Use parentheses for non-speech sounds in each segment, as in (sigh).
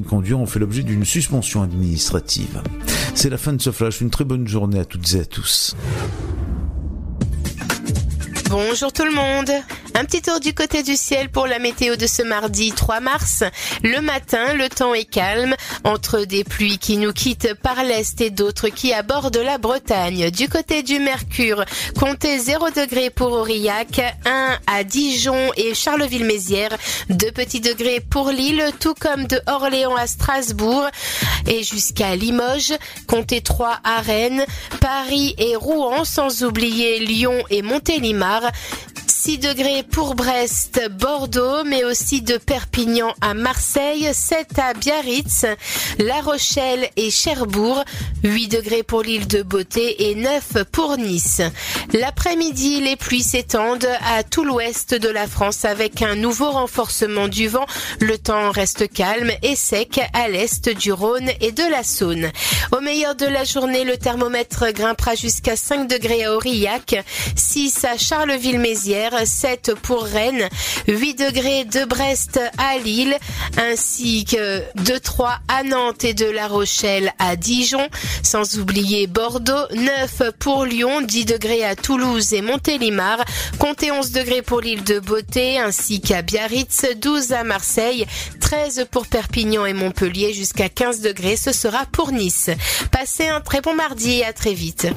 de conduire ont fait l'objet d'une suspension administrative. C'est la fin de ce flash. Une très bonne journée à toutes et à tous. Bonjour tout le monde. Un petit tour du côté du ciel pour la météo de ce mardi 3 mars. Le matin, le temps est calme, entre des pluies qui nous quittent par l'est et d'autres qui abordent la Bretagne. Du côté du Mercure, comptez 0 degrés pour Aurillac, 1 à Dijon et Charleville-Mézières, 2 petits degrés pour Lille, tout comme de Orléans à Strasbourg et jusqu'à Limoges, comptez 3 à Rennes, Paris et Rouen, sans oublier Lyon et Montélimar. 6 degrés pour Brest, Bordeaux, mais aussi de Perpignan à Marseille, 7 à Biarritz, La Rochelle et Cherbourg, 8 degrés pour l'île de Beauté et 9 pour Nice. L'après-midi, les pluies s'étendent à tout l'ouest de la France avec un nouveau renforcement du vent. Le temps reste calme et sec à l'est du Rhône et de la Saône. Au meilleur de la journée, le thermomètre grimpera jusqu'à 5 degrés à Aurillac, 6 à Charleville-Mézières, 7 pour Rennes, 8 degrés de Brest à Lille, ainsi que de 3 à Nantes et de La Rochelle à Dijon, sans oublier Bordeaux, 9 pour Lyon, 10 degrés à Toulouse et Montélimar, comptez 11 degrés pour l'île de Beauté, ainsi qu'à Biarritz, 12 à Marseille, 13 pour Perpignan et Montpellier, jusqu'à 15 degrés, ce sera pour Nice. Passez un très bon mardi et à très vite.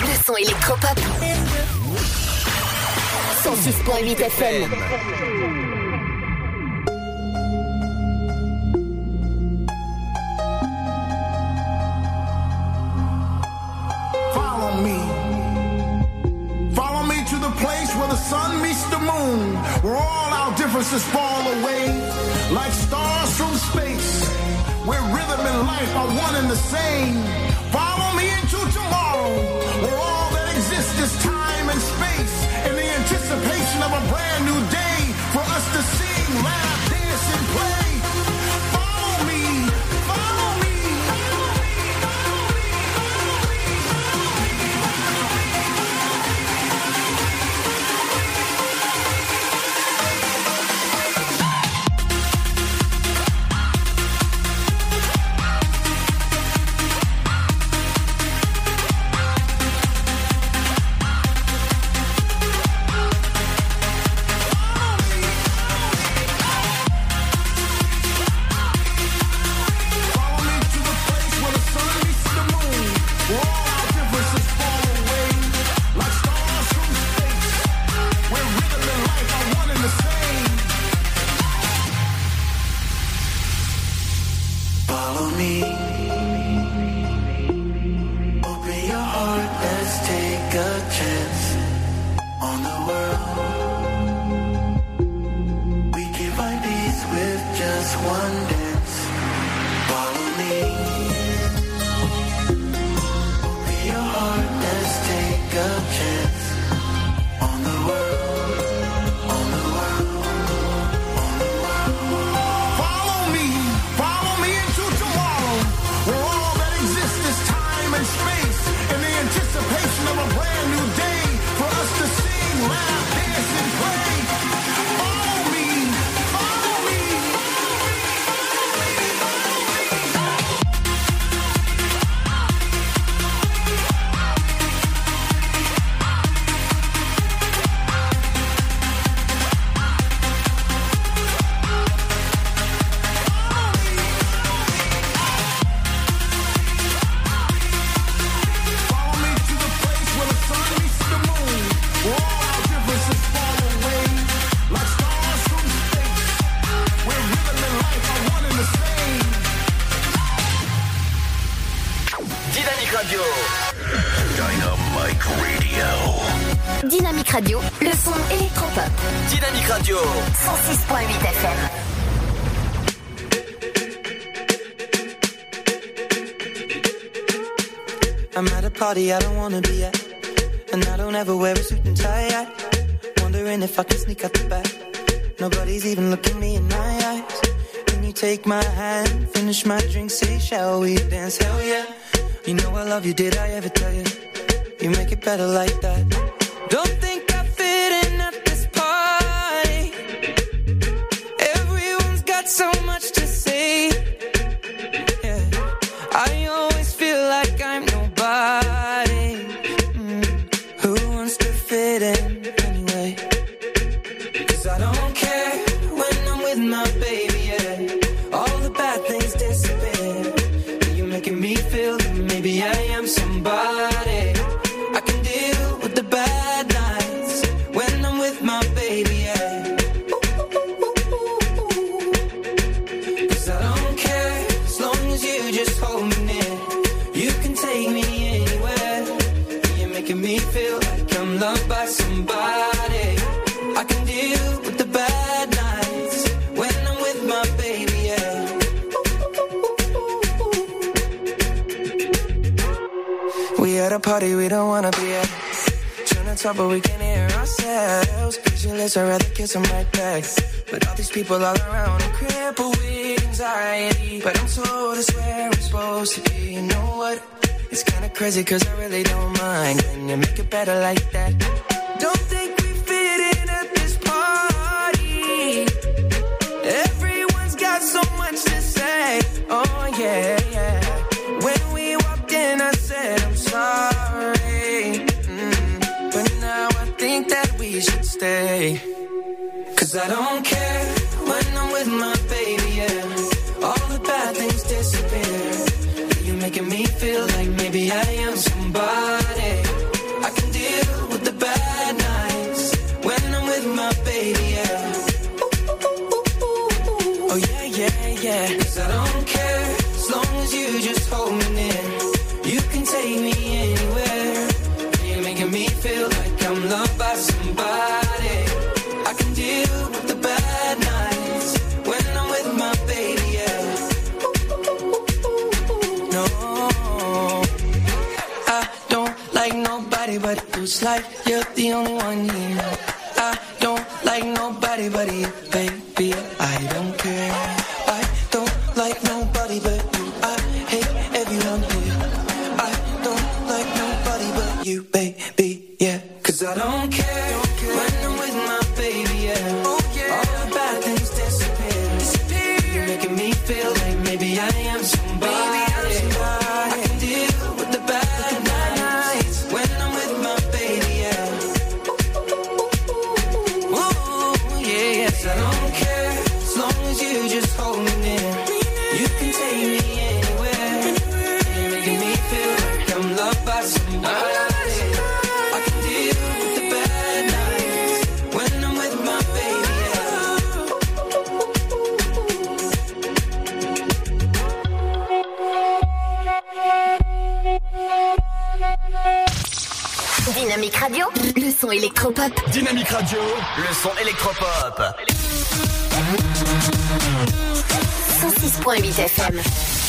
Le son électropop. 106.8 FM. Follow me. Follow me to the place where the sun meets the moon, where all our differences fall away like stars from space, where rhythm and life are one and the same. Follow me into tomorrow, anticipation of a brand new day for us to at a party I don't wanna nobody but who's like you're the only one here. I don't like nobody but you, babe. Pop. Dynamique Radio, le son électropop. 106.8 FM.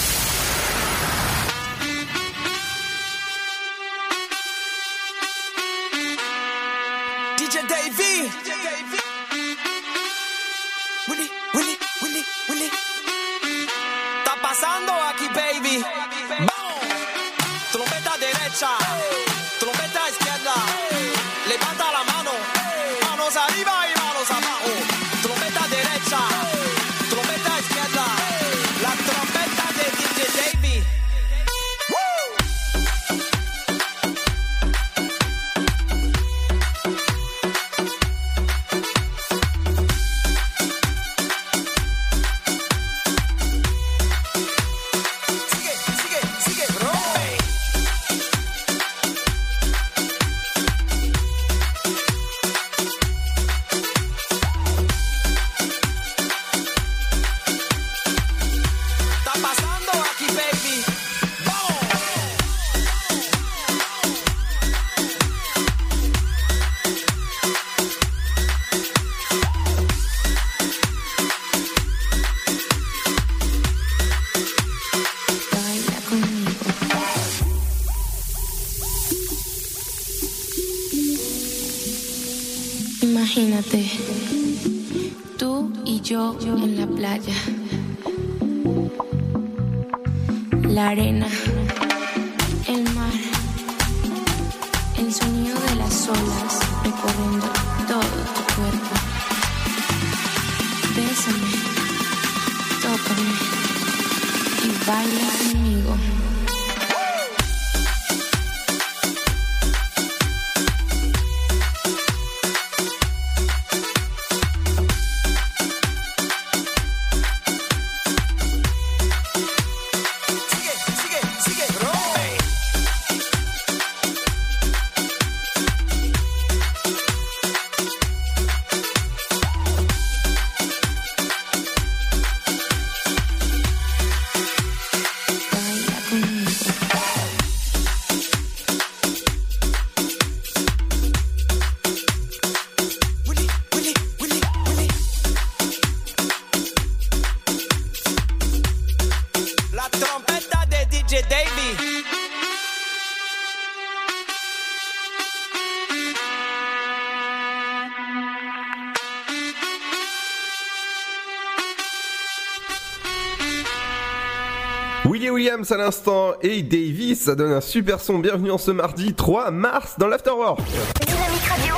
À l'instant et Davis, ça donne un super son. Bienvenue en ce mardi 3 mars dans l'Afterwork. Dynamique Radio.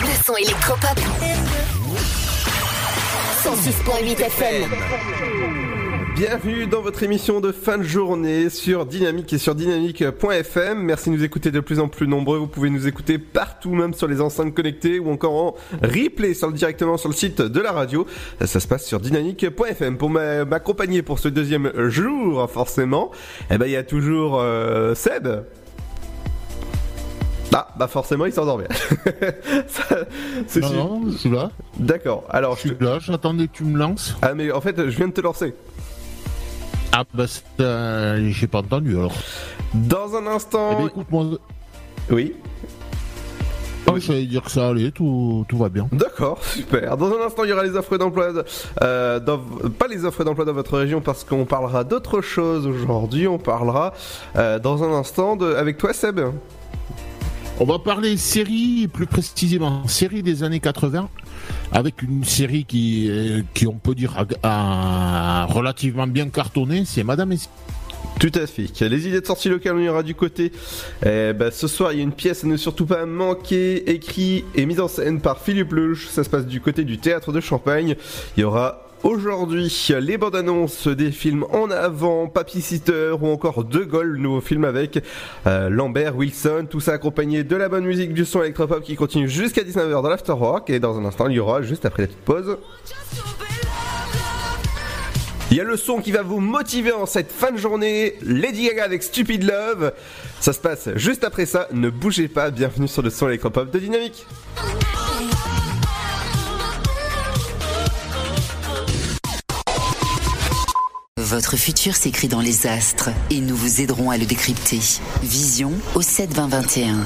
Le son électropop. 106.8 FM. Bienvenue dans votre émission de fin de journée sur Dynamique et sur dynamique.fm. Merci de nous écouter de plus en plus nombreux. Vous pouvez nous écouter partout, même sur les enceintes connectées ou encore en replay sur directement sur le site de la radio. Ça se passe sur dynamique.fm. Pour m'a- m'accompagner pour ce deuxième jour, forcément, eh ben, il y a toujours euh, Seb. Ah, bah forcément, il s'endort bien. (laughs) Ça, c'est Non, non, je suis là. D'accord. Alors, Je je suis te- là, j'attendais que tu me lances. Ah, mais en fait, je viens de te lancer. Ah, bah, c'est, euh, j'ai pas entendu alors. Dans un Eh instant. ben, écoute, moi, Oui. moi, j'allais dire que ça allait, tout, tout va bien. D'accord, super. Dans un instant, il y aura les offres d'emploi, euh, dans- pas les offres d'emploi dans votre région parce qu'on parlera d'autre chose aujourd'hui. On parlera euh, dans un instant de, avec toi, Seb. On va parler série, plus précisément série des années 80, avec une série qui, euh, qui on peut dire, a, relativement bien cartonné, c'est Madame et Tout à fait. Les idées de sortie locale, on ira du côté. Eh ben, ce soir, il y a une pièce à ne surtout pas manquer, écrit et mise en scène par Philippe Leuch. Ça se passe du côté du théâtre de Champagne. Il y aura aujourd'hui les bandes annonces des films en avant, Papy Sitter ou encore De Gaulle, le nouveau film avec euh, Lambert, Wilson, tout ça accompagné de la bonne musique du son électropop qui continue jusqu'à 19h dans l'Afterwork. Et dans un instant, il y aura, juste après la petite pause, il y a le son qui va vous motiver en cette fin de journée. Lady Gaga avec Stupid Love. Ça se passe juste après ça. Ne bougez pas. Bienvenue sur le son électropop de Dynamique. Votre futur s'écrit dans les astres et nous vous aiderons à le décrypter. Vision au 7 20 21.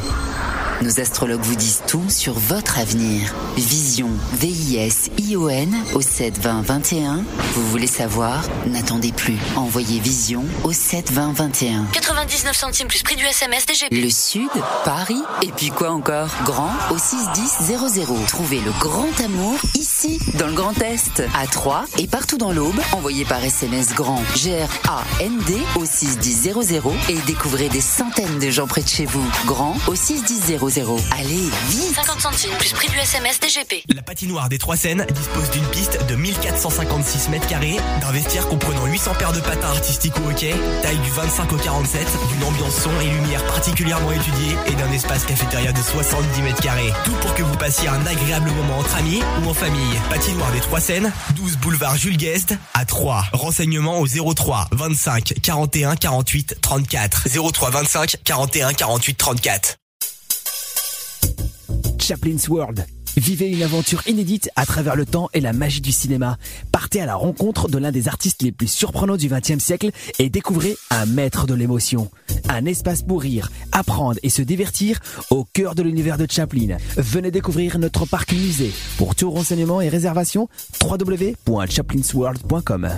Nos astrologues vous disent tout sur votre avenir. Vision, V-I-S-I-O-N au 7 20 21. Vous voulez savoir? N'attendez plus. Envoyez Vision au 7 20 21. 99 centimes plus prix du SMS DGP. Le Sud, Paris, et puis quoi encore? Grand au 61000. Trouvez le grand amour ici, dans le Grand Est, à Troyes et partout dans l'Aube. Envoyez par SMS grand G-R-A-N-D au 61000 et découvrez des centaines de gens près de chez vous. Grand au 61000. Allez, vite 50 centimes plus prix du SMS DGP. La patinoire des Trois Seines dispose d'une piste de 1456 mètres carrés, d'un vestiaire comprenant 800 paires de patins artistiques au hockey, taille du 25 au 47, d'une ambiance son et lumière particulièrement étudiée et d'un espace cafétéria de 70 mètres carrés. Tout pour que vous passiez un agréable moment entre amis ou en famille. Patinoire des Trois Seines, 12 boulevard Jules Guest à 3. Renseignements au 03 25 41 48 34. 03 25 41 48 34. Chaplin's World. Vivez une aventure inédite à travers le temps et la magie du cinéma. Partez à la rencontre de l'un des artistes les plus surprenants du XXe siècle et découvrez un maître de l'émotion. Un espace pour rire, apprendre et se divertir au cœur de l'univers de Chaplin. Venez découvrir notre parc musée. Pour tout renseignement et réservation, www.chaplinsworld.com.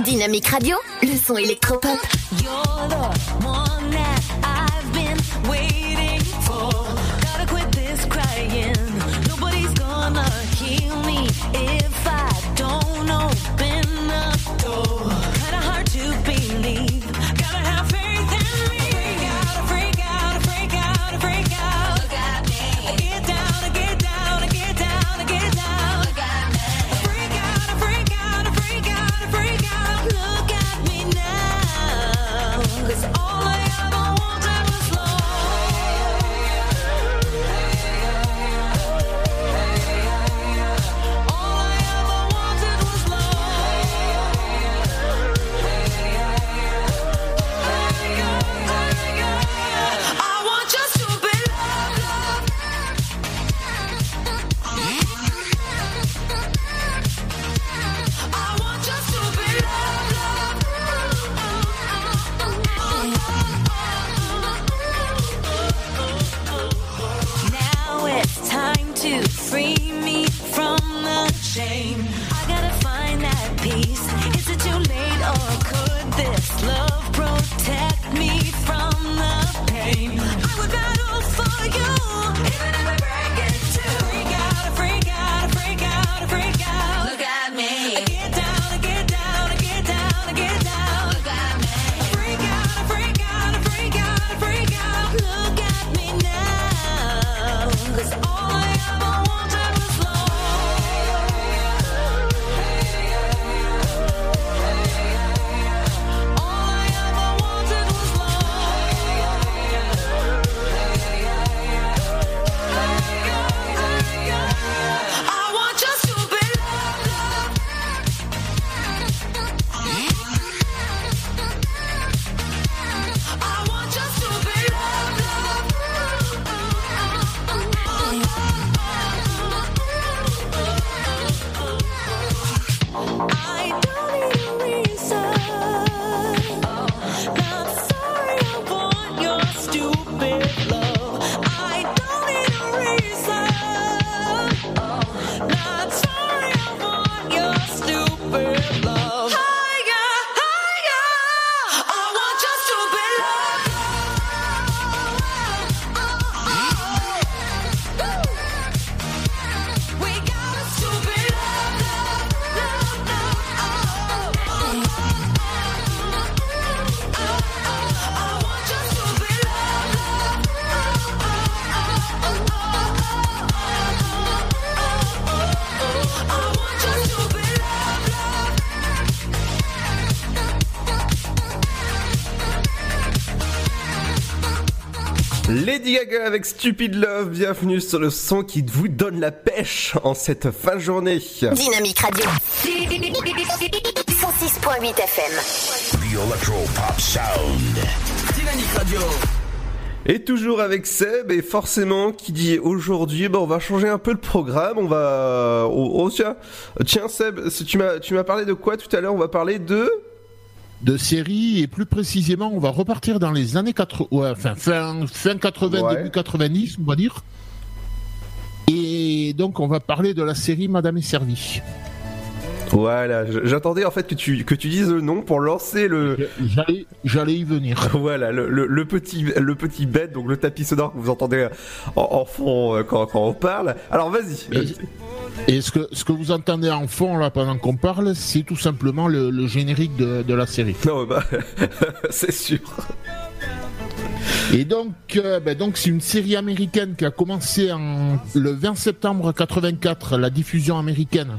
Dynamique Radio, le son électropop. Gaga avec Stupid Love, bienvenue sur le son qui vous donne la pêche en cette fin de journée. Dynamique Radio. 106.8 FM. The Electro Pop Sound. Dynamique Radio. Et toujours avec Seb, et forcément, qui dit aujourd'hui, bah, on va changer un peu le programme, on va... Oh, oh, tiens, tiens Seb, si tu m'as tu m'as parlé de quoi tout à l'heure? On va parler de... de séries et plus précisément, on va repartir dans les années 80, ouais, enfin fin, fin 80, Ouais. début 90, on va dire. Et donc, on va parler de la série Madame est servie. Voilà, j'attendais en fait que tu, que tu dises le nom pour lancer le... J'allais, j'allais y venir. (laughs) Voilà, le, le, le petit, le petit bête, donc le tapis sonore que vous entendez en, en fond euh, quand, quand on parle. Alors vas-y. Et ce que, ce que vous entendez en fond là pendant qu'on parle, c'est tout simplement le, le générique de, de la série. Non, bah, (laughs) c'est sûr. Et donc, euh, ben donc c'est une série américaine qui a commencé en, le 20 septembre 84, la diffusion américaine,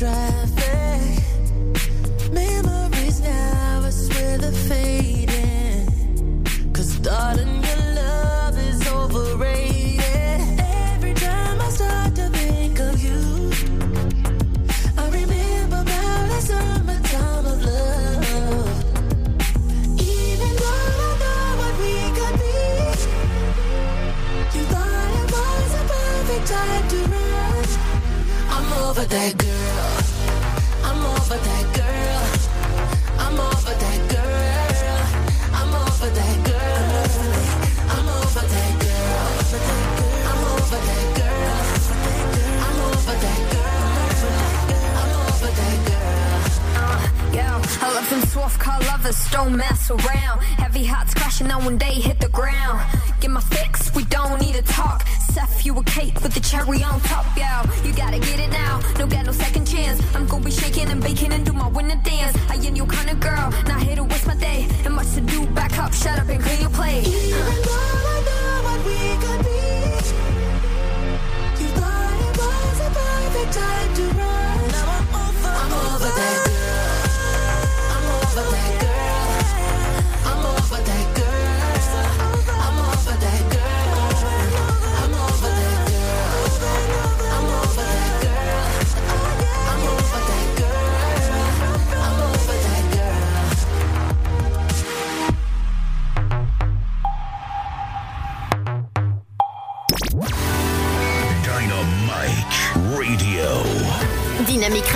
traffic. Memories now, I swear they're fading. Cause darling, your love is overrated. Every time I start to think of you, I remember the summertime of love. Even though I know what we could be, you thought it was a perfect time to run. I'm over that girl. Love them soft car lovers, don't mess around. Heavy hearts crashing on when they hit the ground. Get my fix, we don't need to talk. Seth, you a cake with the cherry on top, yo. You gotta get it now, no got no second chance. I'm gonna be shaking and baking and do my winter dance. I ain't your kind of girl, not here to waste my day. And much to do, back up, shut up and clean your plate. Even though I know what we could be, you thought it was a perfect time to run. Now I'm over, I'm over that. love.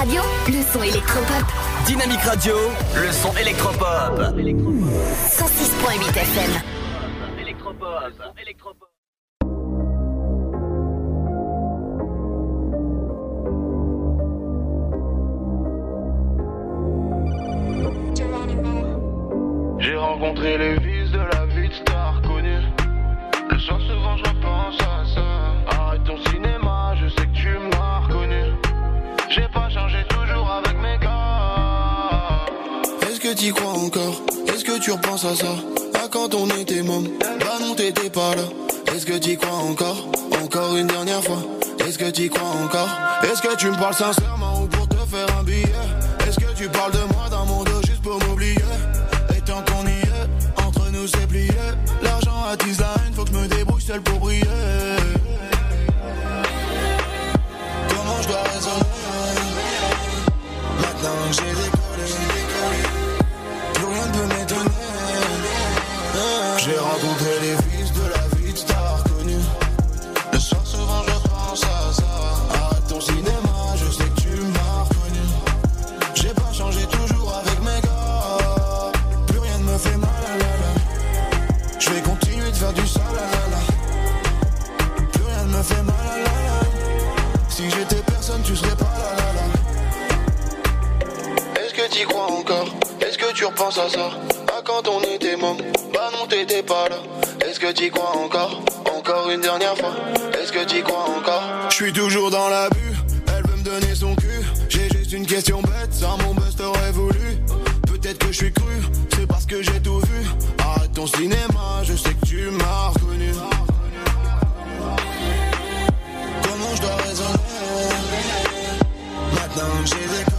Radio, le son électropop. Dynamique Radio, le son électropop. 106.8 FM. J'ai t'y crois encore. Est-ce que tu repenses à ça? À quand on était môme? Bah non t'étais pas là. Est-ce que t'y crois encore? Encore une dernière fois. Est-ce que t'y crois encore? Est-ce que tu me parles sincèrement ou pour te faire un billet? Est-ce que tu parles de moi dans mon dos juste pour m'oublier? Et tant qu'on y est, entre nous c'est plié. L'argent attise la haine, faut que je me débrouille seul pour briller tu repenses à ça. À quand on était môme Bah non t'étais pas là. Est-ce que t'y crois encore? Encore une dernière fois. Est-ce que t'y crois encore? Je suis toujours dans la vue Elle veut me donner son cul. J'ai juste une question bête. Ça mon buzz t'aurait voulu. Peut-être que je suis cru. C'est parce que j'ai tout vu. Arrête ton cinéma Je sais que tu m'as reconnu. Comment je dois raisonner? Maintenant j'ai décollé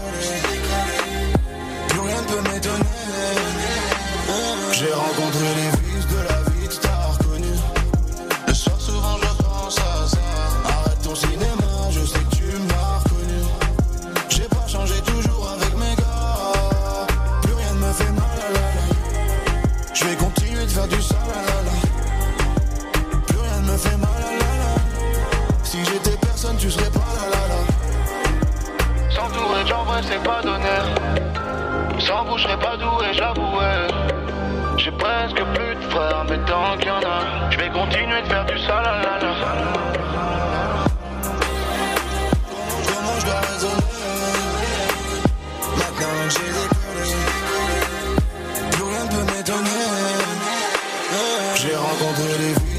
Vrais c'est pas donné Sans vous je pas doué j'avoue ouais. J'ai presque plus de frères mais tant qu'il y en a Je vais continuer de faire du sale la, la, la. Comment je dois raisonner Maintenant que j'ai décollé Plus rien peut m'étonner J'ai rencontré les vices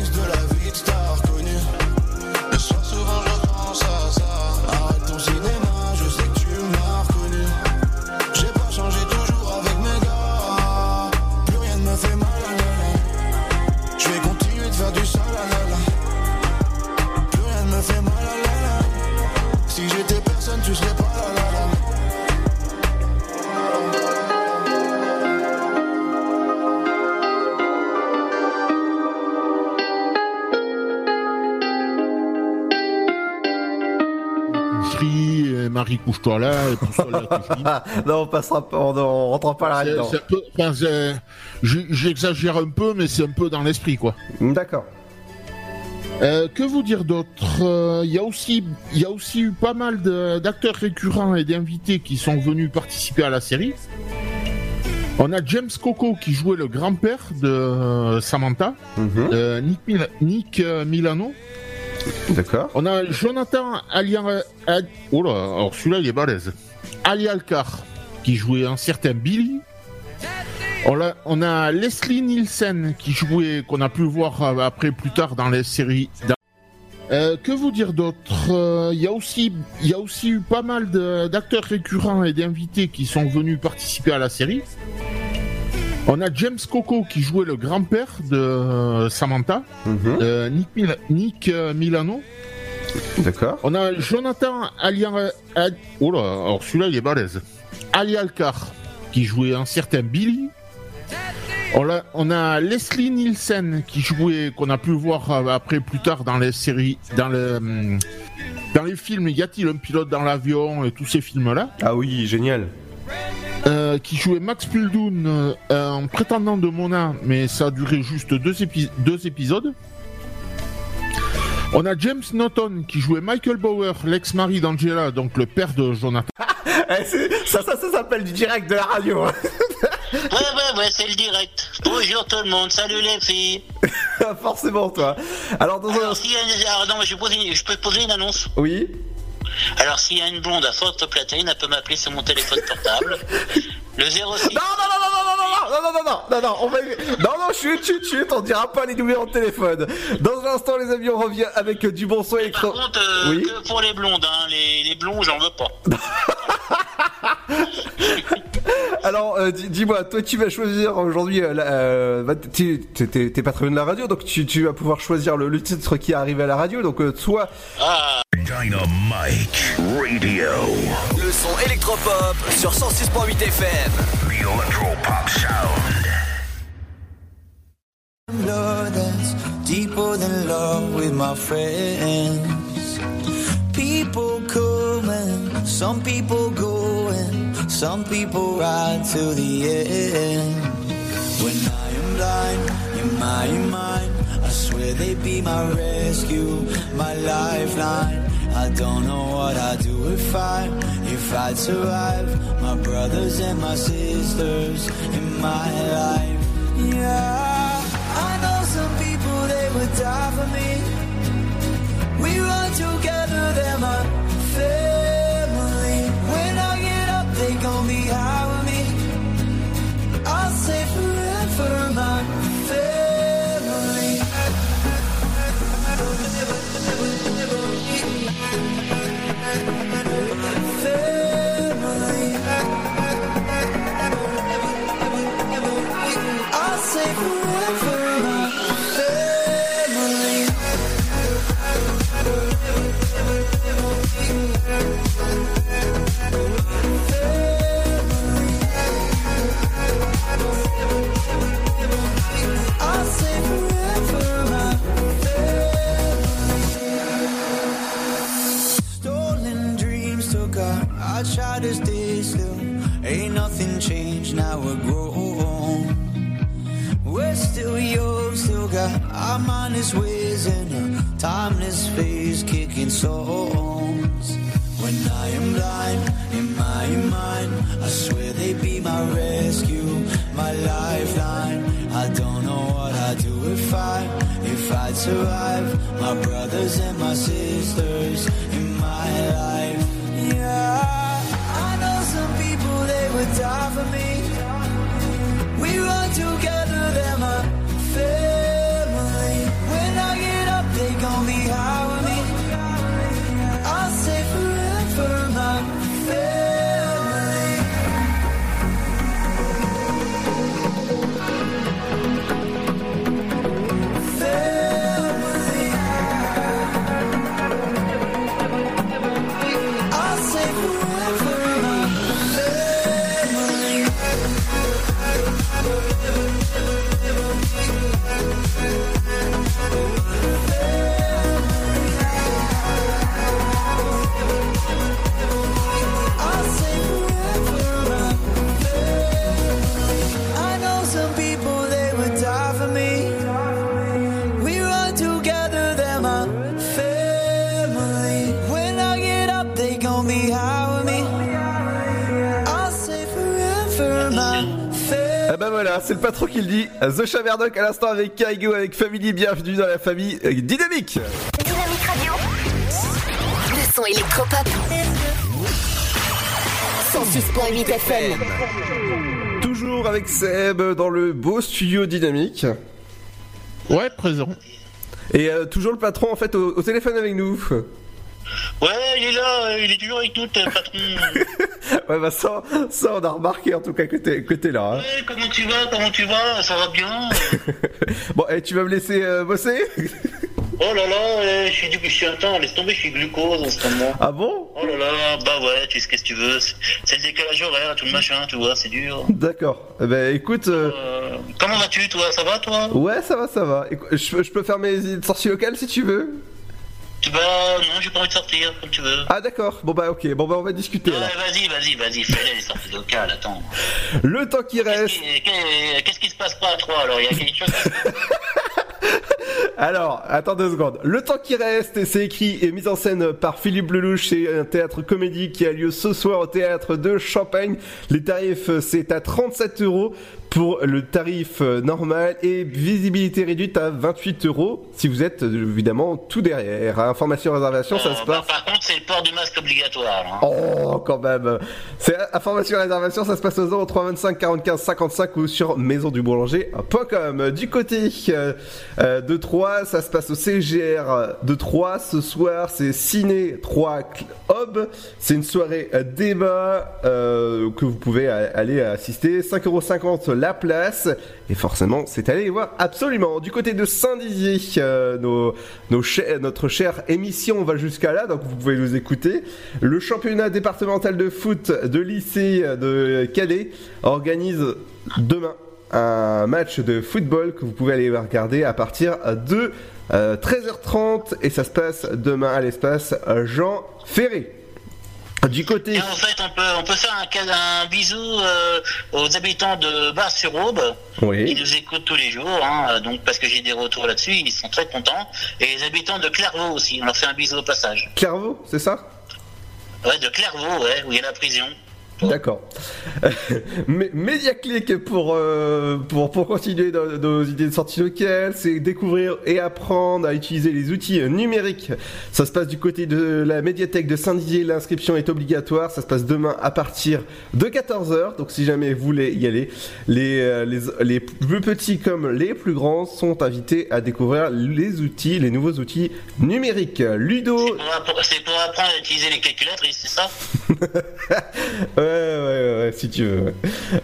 Et Marie couche-toi là, et là, (laughs) non, on passera pas, on, pas là-dedans. enfin, J'exagère un peu, mais c'est un peu dans l'esprit, quoi. D'accord. Euh, que vous dire d'autre? Euh, Il y a aussi, il y a aussi eu pas mal d'acteurs récurrents et d'invités qui sont venus participer à la série. On a James Coco qui jouait le grand-père de euh, Samantha, euh, Nick, Mil- Nick, euh, Milano. D'accord. On a Jonathan Alian... Al- Oh là, alors celui-là il est balèze. Ali Alcar qui jouait un certain Billy. On a, Leslie Nielsen qui jouait, qu'on a pu voir euh, après plus tard dans les séries. Euh, que vous dire d'autre? Euh, Il y a aussi, il y a aussi eu pas mal d'acteurs récurrents et d'invités qui sont venus participer à la série. On a James Coco qui jouait le grand-père de euh, Samantha, euh, Nick, Mil- Nick, euh, Milano. D'accord. On a Jonathan Alian... Al- Oh là, alors celui-là il est balèze. Ali Alcar qui jouait un certain Billy. On a, on a Leslie Nielsen qui jouait, qu'on a pu voir après plus tard dans les séries, dans le, dans les films. Y a-t-il un pilote dans l'avion et tous ces films-là? Ah oui, génial. Euh, qui jouait Max Muldoon euh, en prétendant de Mona, mais ça a duré juste deux, épi- deux épisodes. On a James Norton qui jouait Michael Bauer, l'ex-mari d'Angela, donc le père de Jonathan. (laughs) Eh, ça, ça, ça s'appelle du direct de la radio. Ouais, ouais, ouais, c'est le direct. Bonjour tout le monde, salut les filles. (laughs) Forcément, toi. Alors, dans un... Alors, s'il y a une... Alors, non, je, vais poser- je peux poser une annonce Oui. Alors, s'il y a une blonde à forte platine, elle peut m'appeler sur mon téléphone portable. Le 06. Non, non, non, non, non, non, non, non, non, non, non, non, non, on va... Non, non, chut, chut, chut, on dira pas les numéros de téléphone. Dans un instant, les amis, on revient avec euh, du bon son électro... Par contre, euh, Oui. que pour les blondes, hein, les, les blonds, j'en veux pas. (laughs) Alors, euh, dis- dis-moi, toi, tu vas choisir aujourd'hui... Euh, la- euh, bah, t'es loin de la radio, donc tu, tu vas pouvoir choisir le, le titre qui est arrivé à la radio. Donc, euh, soit... Dynamite Radio. Le son électropop sur 106.8 FM. The Electropop Sound. love that's deeper than love with my friends. People come and some people go and some people ride to the end. When I am blind, in my mind, I swear they'd be my rescue, my lifeline. I don't know what I'd do if I, if I'd survive. My brothers and my sisters in my life. Yeah, I know some people they would die for me. We run together, they're my family they gon' be high with me. I'll say forever, my. The Chaverdoc à l'instant avec Kaigo, avec Family, bienvenue dans la famille euh, dynamique. Dynamique Radio. Le son électropop. 106.8 FM. Toujours avec Seb dans le beau studio dynamique. Ouais, présent. Et euh, toujours le patron en fait au, au téléphone avec nous. Ouais, il est là, euh, il est toujours avec nous, patron. (laughs) Ouais bah ça, ça on a remarqué en tout cas que t'es que t'es là. hein. Ouais, comment tu vas, comment tu vas, ça va bien (laughs) Bon, et tu vas me laisser euh, bosser (laughs) Oh là là, euh, je suis du je suis attends, laisse tomber, je suis glucose en ce moment. Ah bon? Oh là là, bah ouais, tu sais qu'est-ce que tu veux, c'est le décalage horaire, tout le machin, tu vois, c'est dur. D'accord. Eh ben écoute, euh, Euh, comment vas-tu, toi, ça va, toi? Ouais ça va ça va. Je, je peux faire mes idées de sortie locale si tu veux? Vas, non, j'ai pas envie de sortir, comme tu veux. Ah d'accord. Bon bah ok. Bon bah on va discuter Ouais, vas-y, vas-y, vas-y, fais-les, les sorties locales, attends. Le temps qui reste. Qu'est- qu'est- Qu'est-ce qui se passe pas à toi, alors? Il y a quelque chose? (laughs) Alors, attends deux secondes. Le temps qui reste, c'est écrit et mis en scène par Philippe Lelouch. C'est un théâtre comédie qui a lieu ce soir au théâtre de Champagne. Les tarifs, c'est à 37 euros pour le tarif euh, normal et visibilité réduite à 28 euros si vous êtes euh, évidemment tout derrière. Information réservation, ça se Bah, passe. Par contre, c'est le port du masque obligatoire. Hein. Oh, quand même. C'est information réservation, ça se passe au 03 25 45 55 ou sur maisonduboulanger.com. Du côté euh, euh, de Troyes, ça se passe au CGR de Troyes. Ce soir, c'est Ciné 3 Hob. C'est une soirée euh, débat euh, que vous pouvez aller assister. 5,50€ la place. Et forcément, c'est allé voir absolument. Du côté de Saint-Dizier, euh, nos, notre chère émission va jusqu'à là, donc vous pouvez nous écouter. Le championnat départemental de foot de lycée de Calais organise demain un match de football que vous pouvez aller regarder à partir de euh, 13h30 et ça se passe demain à l'espace Jean Ferré. Du côté... Et en fait, on peut, on peut faire un, bisou euh, aux habitants de Bar-sur-Aube, Oui. qui nous écoutent tous les jours, hein, donc parce que j'ai des retours là-dessus, ils sont très contents. Et les habitants de Clairvaux aussi, on leur fait un bisou au passage. Clairvaux, c'est ça? Ouais, de Clairvaux, ouais, où il y a la prison. D'accord. (laughs) Mediaclick pour, euh, pour, pour continuer dans nos idées de sortie locale, c'est découvrir et apprendre à utiliser les outils numériques. Ça se passe du côté de la médiathèque de Saint-Didier, l'inscription est obligatoire, ça se passe demain à partir de 14h, donc si jamais vous voulez y aller, les, euh, les, les plus petits comme les plus grands sont invités à découvrir les outils, les nouveaux outils numériques. Ludo, Pour C'est pour apprendre à utiliser les calculatrices, c'est ça? Euh, (laughs) ouais, ouais, si tu veux. ouais.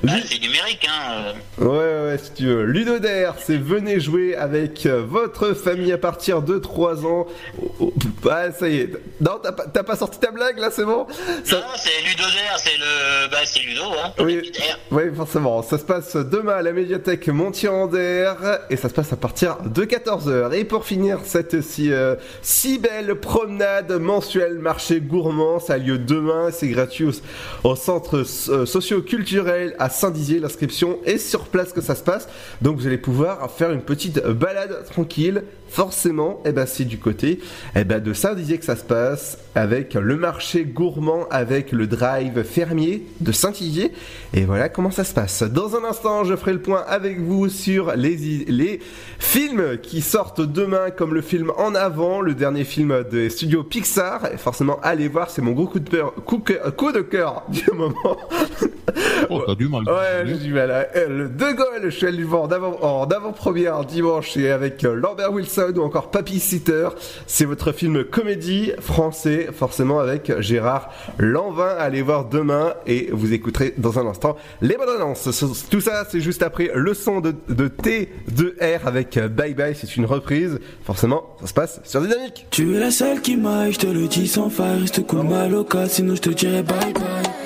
Ah, c'est numérique, hein. euh. Ouais, ouais, si tu veux. Ludodaire, c'est venez jouer avec euh, votre famille à partir de 3 ans. Oh, oh, Ah, ça y est. Non, t'as pas, t'as pas sorti ta blague là, c'est bon? Ça- Non, c'est Ludodaire, c'est le. Bah, c'est Ludo, hein. Oui, oui, forcément. Ça se passe demain à la médiathèque Montier-Ander et ça se passe à partir de 14h. Et pour finir cette si, euh, si belle promenade mensuelle marché gourmand, ça a lieu demain. C'est gratuit au, au centre euh, socio-culturel à Saint-Dizier. L'inscription est sur place que ça se passe. Donc vous allez pouvoir faire une petite balade tranquille. Forcément, eh ben, c'est du côté eh ben, de Saint-Dizier que ça se passe avec le marché gourmand, avec le drive fermier de Saint-Dizier. Et voilà comment ça se passe. Dans un instant, je ferai le point avec vous sur les, les films qui sortent demain, comme le film En Avant, le dernier film des studios Pixar. Et forcément, allez voir, c'est mon gros coup de, peur, coup, que- coup de cœur (laughs) du moment. Oh, t'as du mal. Ouais, j'ai du mal. hein. Euh, Le De Gaulle, je suis allé le voir en avant-première dimanche et avec euh, Lambert Wilson ou encore Papy Sitter. C'est votre film comédie français, forcément avec Gérard Lanvin. Allez voir demain et vous écouterez dans un instant les bonnes annonces. Ce- Tout ça, c'est juste après le son de, de T2R avec euh, Bye Bye. C'est une reprise. Forcément, ça se passe sur Dynamique. Tu es la seule qui m'aille, je te le dis sans faille, reste cool ma loca, sinon je te dirais bye bye.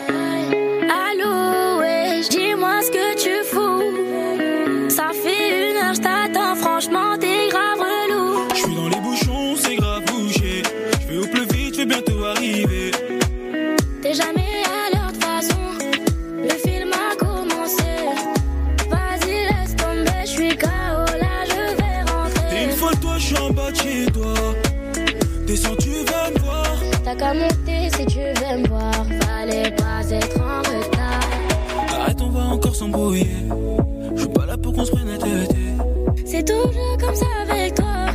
Monter si tu veux me voir. Fallait pas être en retard. Arrête, on va encore s'embrouiller. Je suis pas là pour qu'on se prenne la tête. C'est toujours comme ça avec toi.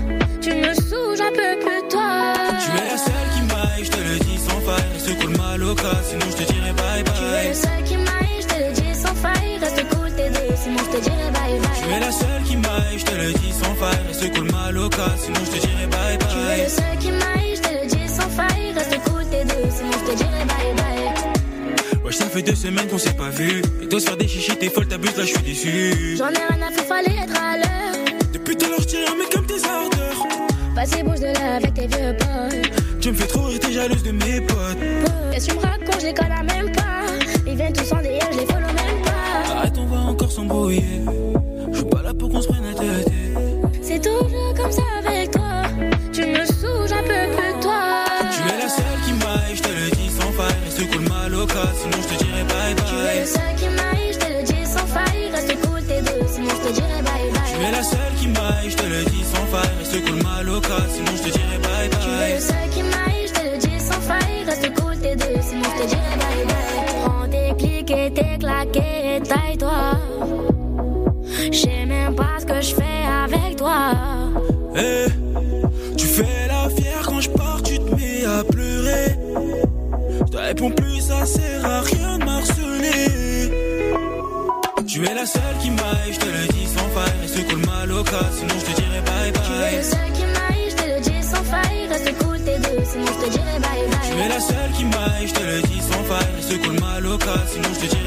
Tu me saoules, j'en peux plus toi. Tu es la seule qui m'aille, je te le dis sans faille. Reste cool ma loca, sinon je te dirais bye Tu es bye. le seul qui m'aille, je te le dis sans faille. Reste cool, t'es deux, sinon je te dirai bye Tu es bye. la seule qui m'aille, je te le dis sans faille. Reste cool ma loca, sinon je te dirais bye Tu es bye. le seul fait deux semaines qu'on s'est pas vu. Et toi, se faire des chichis, t'es folle, t'abuses, là, je suis déçu. J'en ai rien à faire, fallait être à l'heure. Depuis tout à l'heure, un mec comme tes ardeurs. Vas-y, bouge de là avec tes vieux potes. Tu me fais trop rire, t'es jalouse de mes potes. Qu'est-ce que tu me racontes, je les connais même pas. Ils viennent tous en DM, je les follow même pas. Arrête, on va encore s'embrouiller. Sinon je te dirais bye Tu es bye. le seul qui m'aille, je te le dis sans faille. Reste cool, t'es deux, sinon je te dirai qui je te le dis sans faille. Reste cool ma loca, sinon je te dirais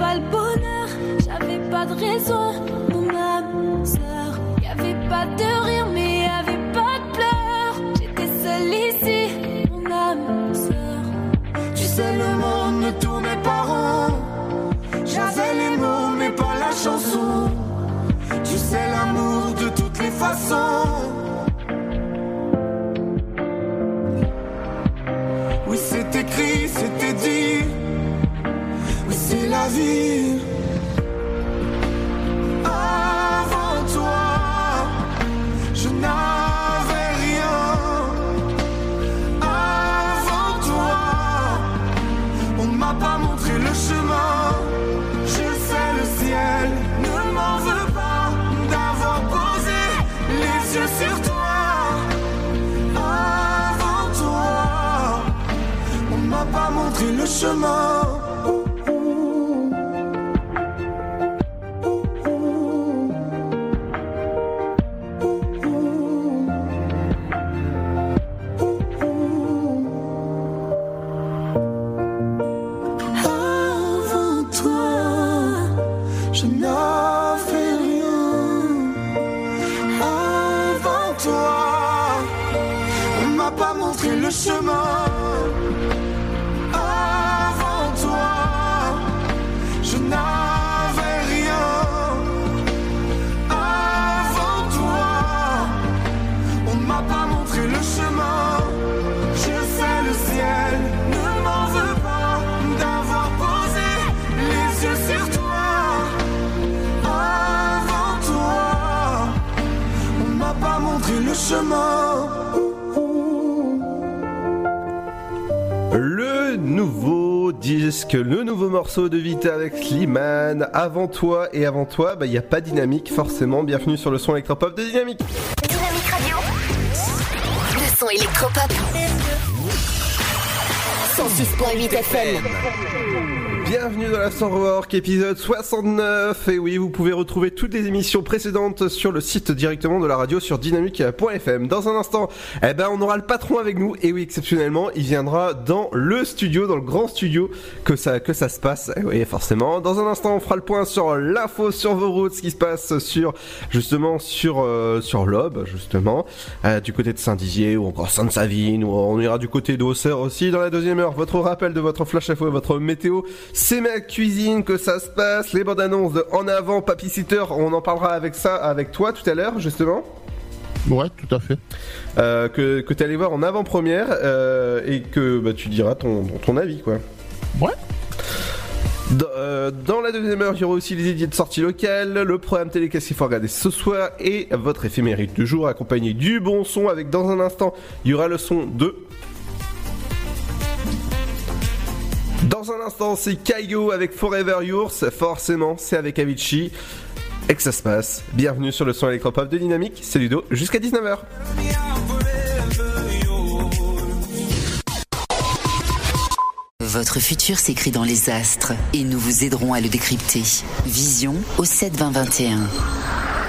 pas le bonheur, j'avais pas de raison, mon âme sœur. Y'avait pas de rire, mais y'avait pas de pleurs. J'étais seule ici, mon âme sœur. Tu sais, le monde ne tournait pas rond. J'avais les mots, mais pas la chanson. Tu sais, l'amour de toutes les façons. Avant toi, je n'avais rien. Avant toi, on m'a pas montré le chemin. Je sais le ciel ne m'en veut pas d'avoir posé les yeux sur toi. Avant toi, on m'a pas montré le chemin. Disque, le nouveau morceau de Vita avec Slimane. Avant toi et avant toi, il n'y a pas Dynamique forcément. Bienvenue sur le son électropop de Dynamique. Dynamique Radio. Le son électropop. 106.8 FM. Bienvenue dans la Work, épisode 69. Et oui, vous pouvez retrouver toutes les émissions précédentes sur le site directement de la radio sur dynamique.fm. Dans un instant, eh ben, on aura le patron avec nous. Et oui, exceptionnellement, il viendra dans le studio, dans le grand studio que ça, que ça se passe. Et oui, forcément. Dans un instant, on fera le point sur l'info sur vos routes, ce qui se passe sur, justement, sur, euh, sur l'Aube, justement, euh, du côté de Saint-Dizier ou encore Sainte-Savine, ou on ira du côté d'Auxerre aussi dans la deuxième heure. Votre rappel de votre flash info et votre météo, c'est ma cuisine que ça se passe, les bandes annonces de En avant, Papy Sitter, on en parlera avec ça, avec toi tout à l'heure, justement. Ouais, tout à fait. Euh, que que tu allé voir en avant-première euh, et que bah, tu diras ton, ton avis, quoi. Ouais. Dans, euh, dans la deuxième heure, il y aura aussi les idées de sortie locale, le programme télé qu'est-ce qu'il faut regarder ce soir et votre éphémérite du jour accompagné du bon son avec dans un instant, il y aura le son de Dans un instant, c'est Kaigo avec Forever Yours. Forcément, c'est avec Avicii. Et que ça se passe. Bienvenue sur le son électropop de Dynamique. C'est Ludo, jusqu'à 19h. Votre futur s'écrit dans les astres et nous vous aiderons à le décrypter. Vision au 7 20 21.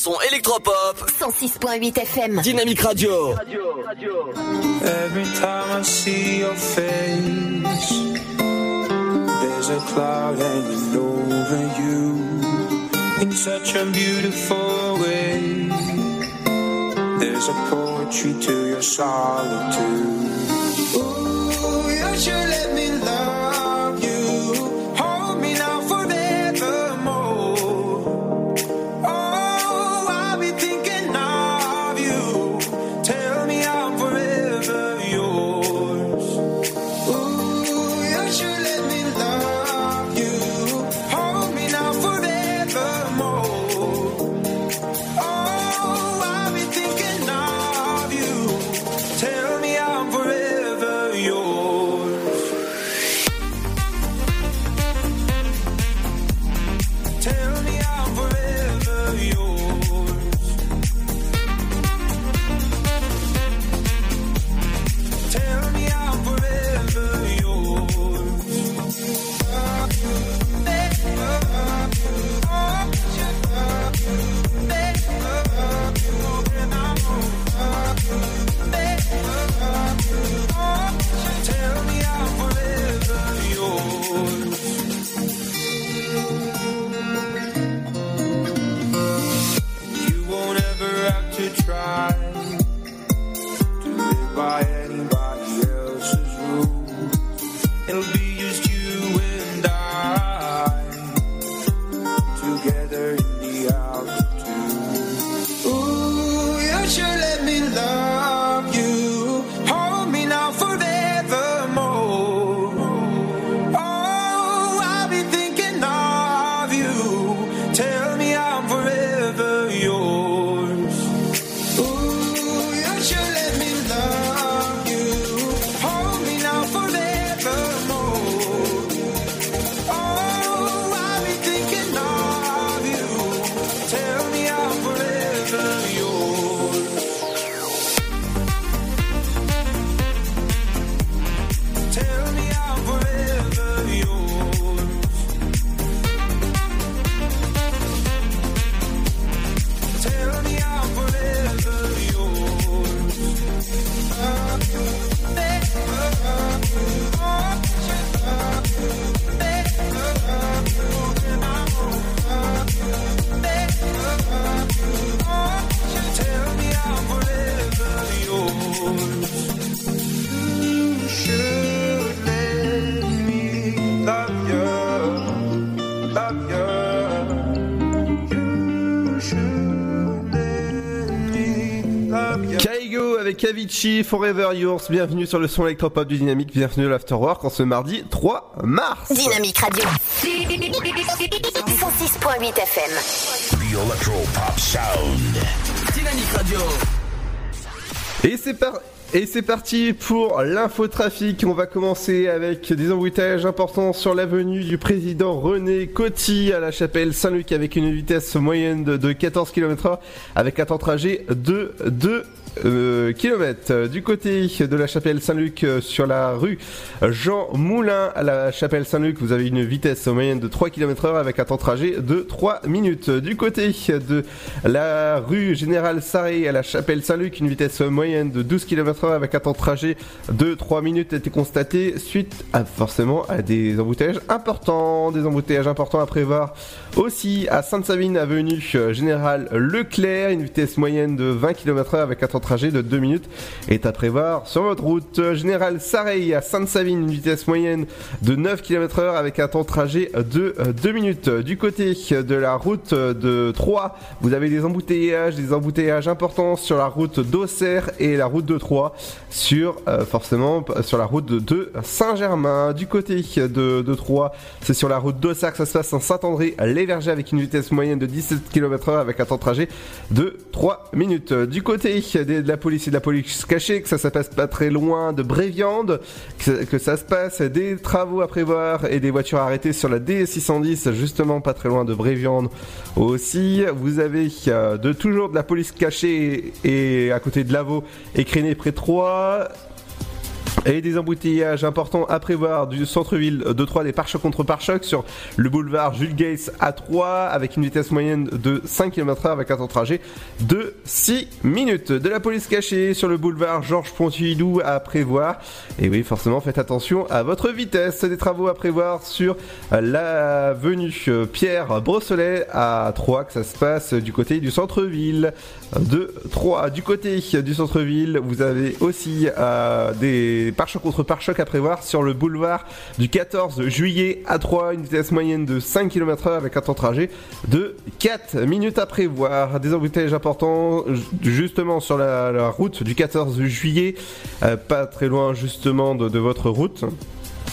son électropop. 106.8 FM. Dynamique Radio. Every time I see your face, there's a cloud hanging over you in such a beautiful way. There's a poetry to your solitude. Ooh, you should let me love Avicii, Forever Yours. Bienvenue sur le son électropop du Dynamique. Bienvenue à l'Afterwork en ce mardi 3 mars. Dynamique Radio. 106.8 FM. The Electro Pop Sound. Dynamique Radio. Et c'est par... Et c'est parti pour l'infotrafic. On va commencer avec des embouteillages importants sur l'avenue du président René Coty à la chapelle Saint-Luc avec une vitesse moyenne de, de 14 km/h avec un temps de trajet de 2 euh, km. Du côté de la chapelle Saint-Luc euh, sur la rue Jean Moulin à la chapelle Saint-Luc, vous avez une vitesse moyenne de 3 km heure avec un temps de trajet de 3 minutes. Du côté de la rue Général Sarré à la chapelle Saint-Luc, une vitesse moyenne de 12 km heure avec un temps de trajet de 3 minutes a été constaté suite à forcément à des embouteillages importants, des embouteillages importants à prévoir aussi à Sainte-Savine avenue euh, Général Leclerc, une vitesse moyenne de 20 km heure avec un temps trajet de 2 minutes est à prévoir sur votre route euh, Général Sareil à Sainte-Savine, une vitesse moyenne de 9 km heure avec un temps de trajet de 2 minutes. Du côté de la route de Troyes, vous avez des embouteillages, des embouteillages importants sur la route d'Auxerre et la route de Troyes sur euh, forcément sur la route de, Saint-Germain. Du côté de, Troyes, c'est sur la route d'Auxerre que ça se passe en Saint-André les Vergers avec une vitesse moyenne de 17 km heure avec un temps de trajet de 3 minutes. Du côté de de la police et de la police cachée, que ça se passe pas très loin de Bréviande, que, ça se passe des travaux à prévoir et des voitures arrêtées sur la D610, justement pas très loin de Bréviande aussi. Vous avez euh, de toujours de la police cachée et à côté de Lavaux et Créné près de Troyes. Et des embouteillages importants à prévoir du centre-ville de Troyes, des pare-chocs contre pare-chocs sur le boulevard Jules Gates à 3 avec une vitesse moyenne de 5 km h avec un temps de trajet de 6 minutes. De la police cachée sur le boulevard Georges Pontidou à prévoir. Et oui, forcément, faites attention à votre vitesse. Des travaux à prévoir sur l'avenue Pierre Brosselet à 3 que ça se passe du côté du centre-ville de Troyes. Du côté du centre-ville, vous avez aussi euh, des pare-chocs contre pare-chocs à prévoir sur le boulevard du 14 juillet à 3, une vitesse moyenne de 5 km h avec un temps de trajet de 4 minutes à prévoir. Des embouteillages importants justement sur la, route du 14 juillet, euh, pas très loin justement de votre route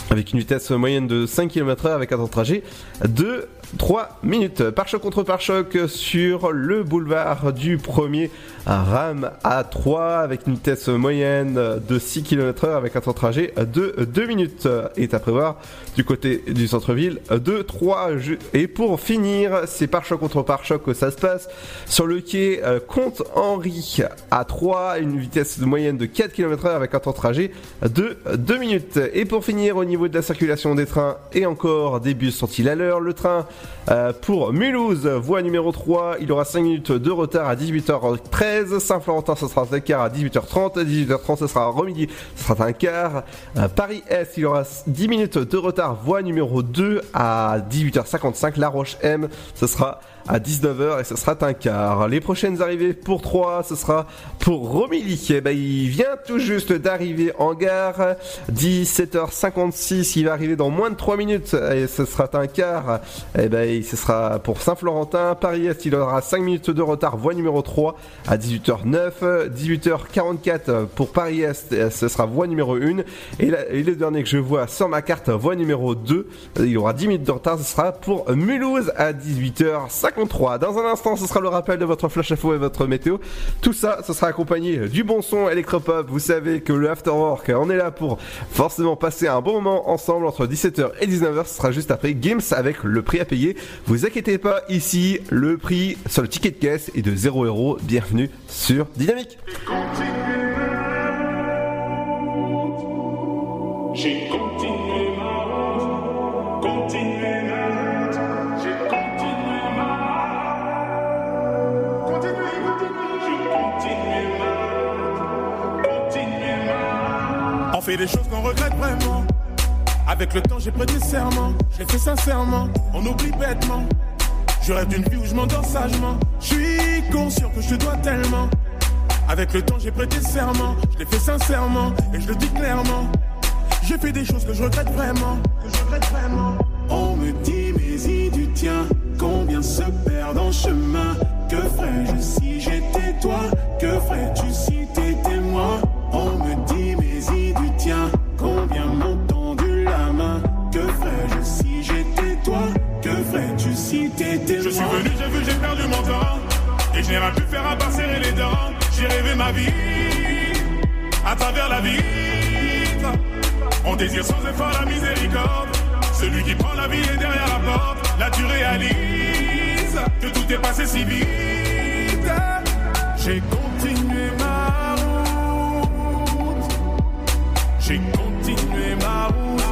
avec une vitesse moyenne de 5 km h avec un temps de trajet de 3 minutes. Pare-choc contre pare-choc sur le boulevard du premier RAM A3 avec une vitesse moyenne de 6 km h avec un temps de trajet de 2 minutes. Est à prévoir du côté du centre-ville de 3 et pour finir c'est pare-choc contre pare-choc que ça se passe sur le quai euh, Comte Henri à 3 une vitesse moyenne de 4 km h avec un temps de trajet de 2 minutes. Et pour finir au niveau de la circulation des trains et encore des bus sont-ils à l'heure le train euh, pour Mulhouse, voie numéro 3, il aura 5 minutes de retard à 18h13. Saint-Florentin, ce sera un quart à 18h30. 18h30, ce sera Romilly, ce sera un quart. Euh, Paris-Est, il aura 10 minutes de retard, voie numéro 2 à 18h55. La Roche-M, ce sera à 19h et ce sera un quart. Les prochaines arrivées pour 3, ce sera pour Romilly. Eh ben, il vient tout juste d'arriver en gare. 17h56, il va arriver dans moins de 3 minutes et ce sera un quart. Et ben, ce sera pour Saint-Florentin. Paris-Est, il aura 5 minutes de retard, voie numéro 3 à 18h09. 18h44 pour Paris-Est, ce sera voie numéro 1. Et, et le dernier que je vois sur ma carte, voie numéro 2, il aura 10 minutes de retard, ce sera pour Mulhouse à 18h53. Dans un instant, ce sera le rappel de votre flash info et votre météo. Tout ça, ce sera accompagné du bon son électropop. Vous savez que le after work, on est là pour forcément passer un bon moment ensemble entre 17h et 19h. Ce sera juste après Games avec le prix à payer. Vous inquiétez pas, ici, le prix sur le ticket de caisse est de 0 euros. Bienvenue sur Dynamique. J'ai continué ma route, continué ma fait des choses qu'on regrette vraiment. Avec le temps, j'ai prêté serment. Je l'ai fait sincèrement. On oublie bêtement. Je rêve d'une vie où je m'endors sagement. Je suis conscient que je te dois tellement. Avec le temps, j'ai prêté serment. Je l'ai fait sincèrement. Et je le dis clairement. J'ai fait des choses que je regrette vraiment. Que je regrette vraiment. On me dit, mais y du tien. Combien se perdent en chemin? Que ferais-je si j'étais toi? Que ferais-tu si t'étais moi? On me Je suis venu, j'ai vu, j'ai perdu mon temps. Et je n'ai rien pu faire à part serrer les dents. J'ai rêvé ma vie à travers la vie. On désire sans effort la miséricorde. Celui qui prend la vie est derrière la porte. Là tu réalises que tout est passé si vite. J'ai continué ma route. J'ai continué ma route.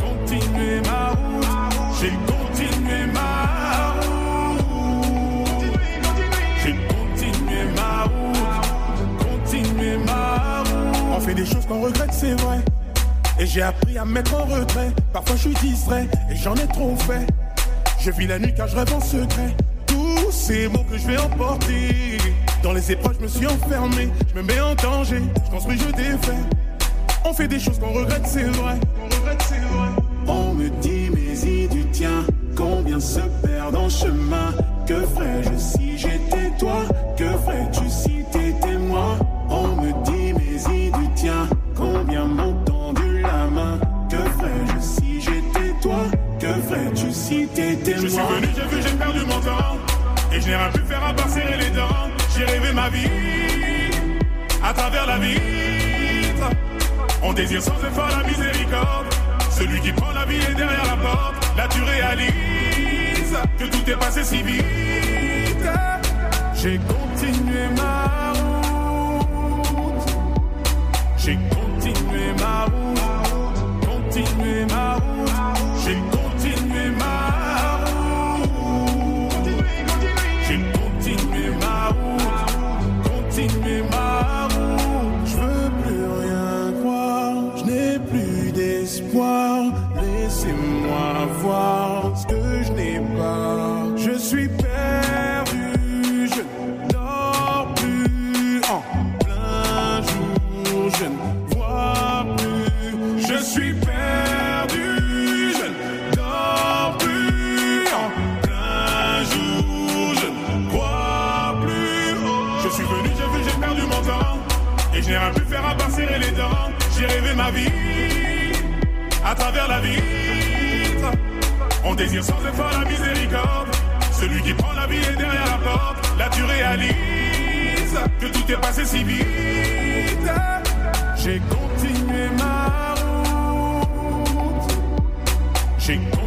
Continué ma route. J'ai On fait des choses qu'on regrette, c'est vrai. Et j'ai appris à me mettre en retrait. Parfois je suis distrait et j'en ai trop fait. Je vis la nuit car je rêve en secret. Tous ces mots que je vais emporter. Dans les épreuves, je me suis enfermé. Je me mets en danger. Je construis, je défais. On fait des choses qu'on regrette, c'est vrai. On regrette, c'est vrai. On me dit, mais y du tien. Combien se perdent en chemin Que ferais-je si j'étais toi? Et je n'ai rien pu faire à part serrer les dents. J'ai rêvé ma vie à travers la vitre. On désire sans effort la miséricorde. Celui qui prend la vie est derrière la porte. Là tu réalises que tout est passé si vite. J'ai continué ma route. J'ai continué ma route. Continué ma route. On désire sans effort la miséricorde. Celui qui prend la vie est derrière la porte. Là tu réalises que tout est passé si vite. J'ai continué ma route. J'ai continué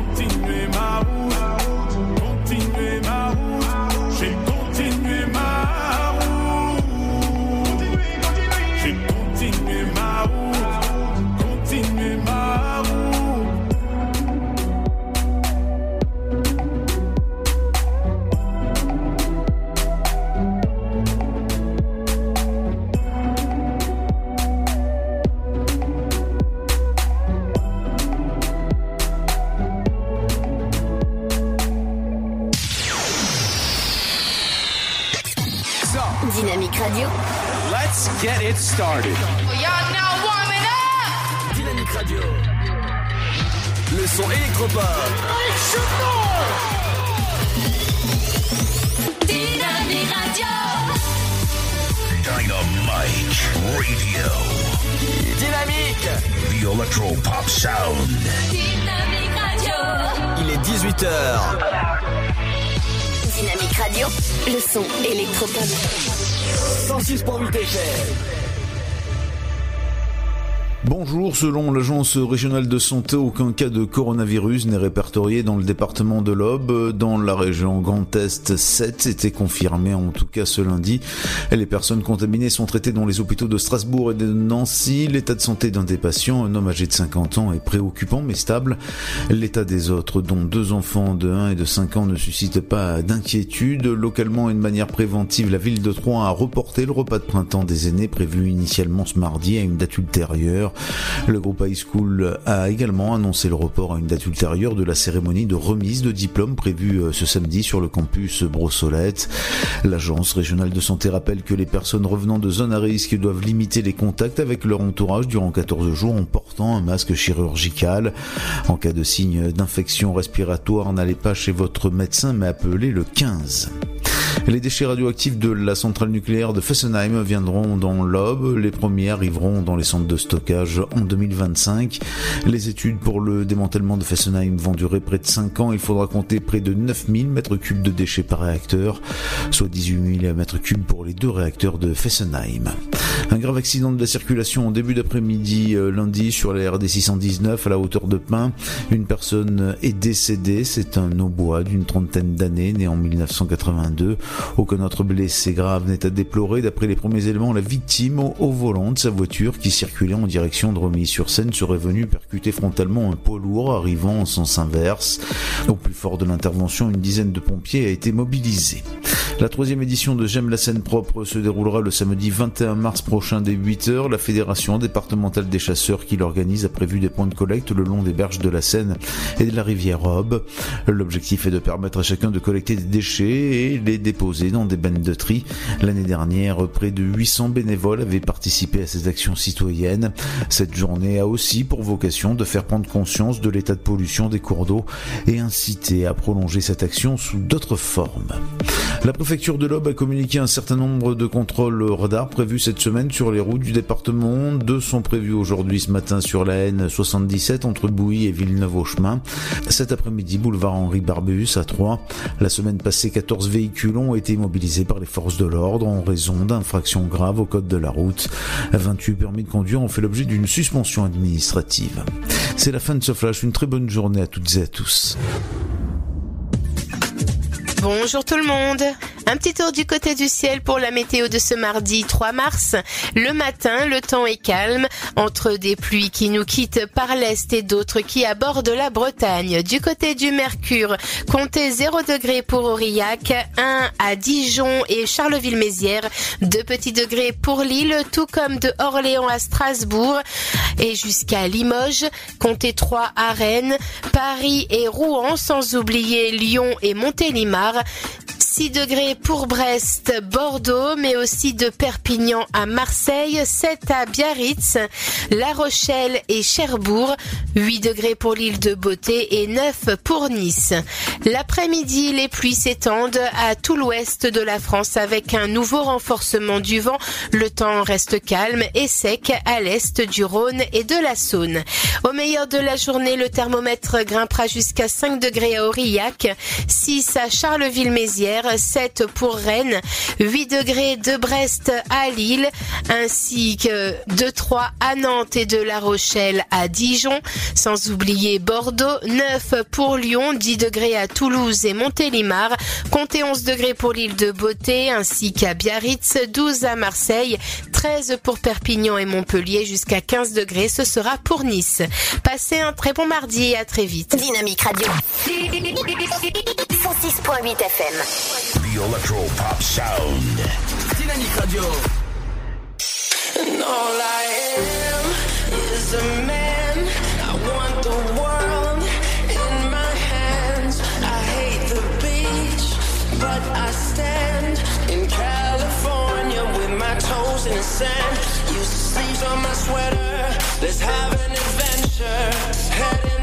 selon l'agence régionale de santé, aucun cas de coronavirus n'est répertorié dans le département de l'Aube. Dans la région Grand Est, 7 étaient confirmés, en tout cas ce lundi. Les personnes contaminées sont traitées dans les hôpitaux de Strasbourg et de Nancy. L'état de santé d'un des patients, un homme âgé de 50 ans, est préoccupant mais stable. L'état des autres, dont deux enfants de 1 et de 5 ans, ne suscite pas d'inquiétude. Localement et de manière préventive, la ville de Troyes a reporté le repas de printemps des aînés prévu initialement ce mardi à une date ultérieure. Le groupe High School a également annoncé le report à une date ultérieure de la cérémonie de remise de diplôme prévue euh, ce samedi sur le campus Brossolette. L'agence régionale de santé rappelle que les personnes revenant de zones à risque doivent limiter les contacts avec leur entourage durant 14 jours en portant un masque chirurgical. En cas de signe d'infection respiratoire, n'allez pas chez votre médecin mais appelez le 15. Les déchets radioactifs de la centrale nucléaire de Fessenheim viendront dans l'Aube. Les premiers arriveront dans les centres de stockage en 2025. Les études pour le démantèlement de Fessenheim vont durer près de 5 ans. Il faudra compter près de 9000 mètres cubes de déchets par réacteur, soit 18 000 mètres cubes pour les deux réacteurs de Fessenheim. Un grave accident de la circulation en début d'après-midi euh, lundi sur la RD 619 à la hauteur de Pin. Une personne est décédée. C'est un Aubois d'une trentaine d'années, né en 1982. Aucun autre blessé grave n'est à déplorer. D'après les premiers éléments, la victime au, volant de sa voiture qui circulait en direction de Romilly-sur-Seine serait venue percuter frontalement un poids lourd arrivant en sens inverse. Au plus fort de l'intervention, une dizaine de pompiers a été mobilisée. La troisième édition de J'aime la scène propre se déroulera le samedi 21 mars prochain dès 8h. La fédération départementale des chasseurs qui l'organise a prévu des points de collecte le long des berges de la Seine et de la rivière Aube. L'objectif est de permettre à chacun de collecter des déchets et les déposer dans des bennes de tri. L'année dernière, près de 800 bénévoles avaient participé à ces actions citoyennes. Cette journée a aussi pour vocation de faire prendre conscience de l'état de pollution des cours d'eau et inciter à prolonger cette action sous d'autres formes. La préfecture de l'Aube a communiqué un certain nombre de contrôles radars prévus cette semaine sur les routes du département. Deux sont prévus aujourd'hui ce matin sur la N77 entre Bouilly et Villeneuve-au-Chemin. Cet après-midi, boulevard Henri Barbeus à 3. La semaine passée, 14 véhicules ont été mobilisés par les forces de l'ordre en raison d'infractions graves au code de la route. 28 permis de conduire ont fait l'objet d'une suspension administrative. C'est la fin de ce flash. Une très bonne journée à toutes et à tous. Bonjour tout le monde. Un petit tour du côté du ciel pour la météo de ce mardi 3 mars. Le matin, le temps est calme entre des pluies qui nous quittent par l'est et d'autres qui abordent la Bretagne. Du côté du Mercure, comptez 0 degré pour Aurillac, 1 à Dijon et Charleville-Mézières, 2 petits degrés pour Lille, tout comme de Orléans à Strasbourg et jusqu'à Limoges, comptez 3 à Rennes, Paris et Rouen, sans oublier Lyon et Montélimar. 6 degrés pour Brest, Bordeaux, mais aussi de Perpignan à Marseille, 7 à Biarritz, La Rochelle et Cherbourg, 8 degrés pour l'île de Beauté et 9 pour Nice. L'après-midi, les pluies s'étendent à tout l'ouest de la France avec un nouveau renforcement du vent. Le temps reste calme et sec à l'est du Rhône et de la Saône. Au meilleur de la journée, le thermomètre grimpera jusqu'à 5 degrés à Aurillac, 6 à Charleville-Mézières, 7 pour Rennes, 8 degrés de Brest à Lille, ainsi que de 3 à Nantes et de La Rochelle à Dijon, sans oublier Bordeaux, 9 pour Lyon, 10 degrés à Toulouse et Montélimar, comptez 11 degrés pour l'île de Beauté, ainsi qu'à Biarritz, 12 à Marseille, 13 pour Perpignan et Montpellier, jusqu'à 15 degrés, ce sera pour Nice. Passez un très bon mardi et à très vite. Dynamique Radio. 106.8 FM. The Electro Pop Sound. Dynamique Radio. And all I am is a man. I want the world in my hands. I hate the beach, but I stand in California with my toes in the sand. Use the sleeves on my sweater. Let's have an adventure. Head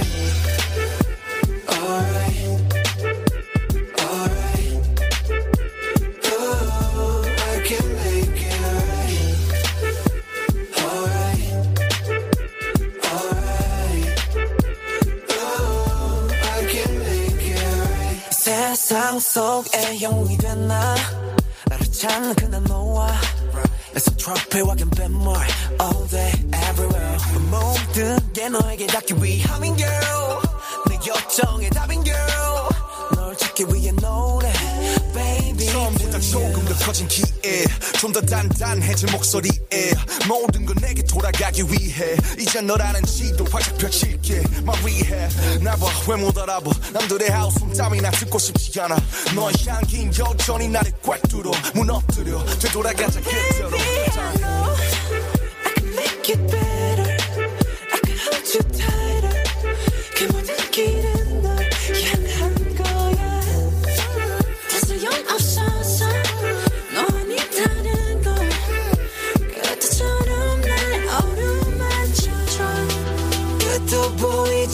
세상 속에 영웅이 됐나 나를 찾는 그날 너와 It's a trophy walking 뱀물 All day everywhere 모든 게 너에게 닿기 위함인 girl 내 요청의 답인 girl 널 찾기 위해 노래 baby 처음보다 조금 더 커진 기에 좀 더 단단해진 목소리에 모든 건 내게 돌아가기 위해 이제 너라는 지도 활짝 펼칠게 말위해 나봐 왜못 알아봐? 남들의 하우스 땀이나 듣고 싶지 않아. 너의 향긴 여전히 나를 꽉 뚫어 무너뜨려 되돌아가자 그대로. Make it better. I can hold you tighter. 그 모든 길은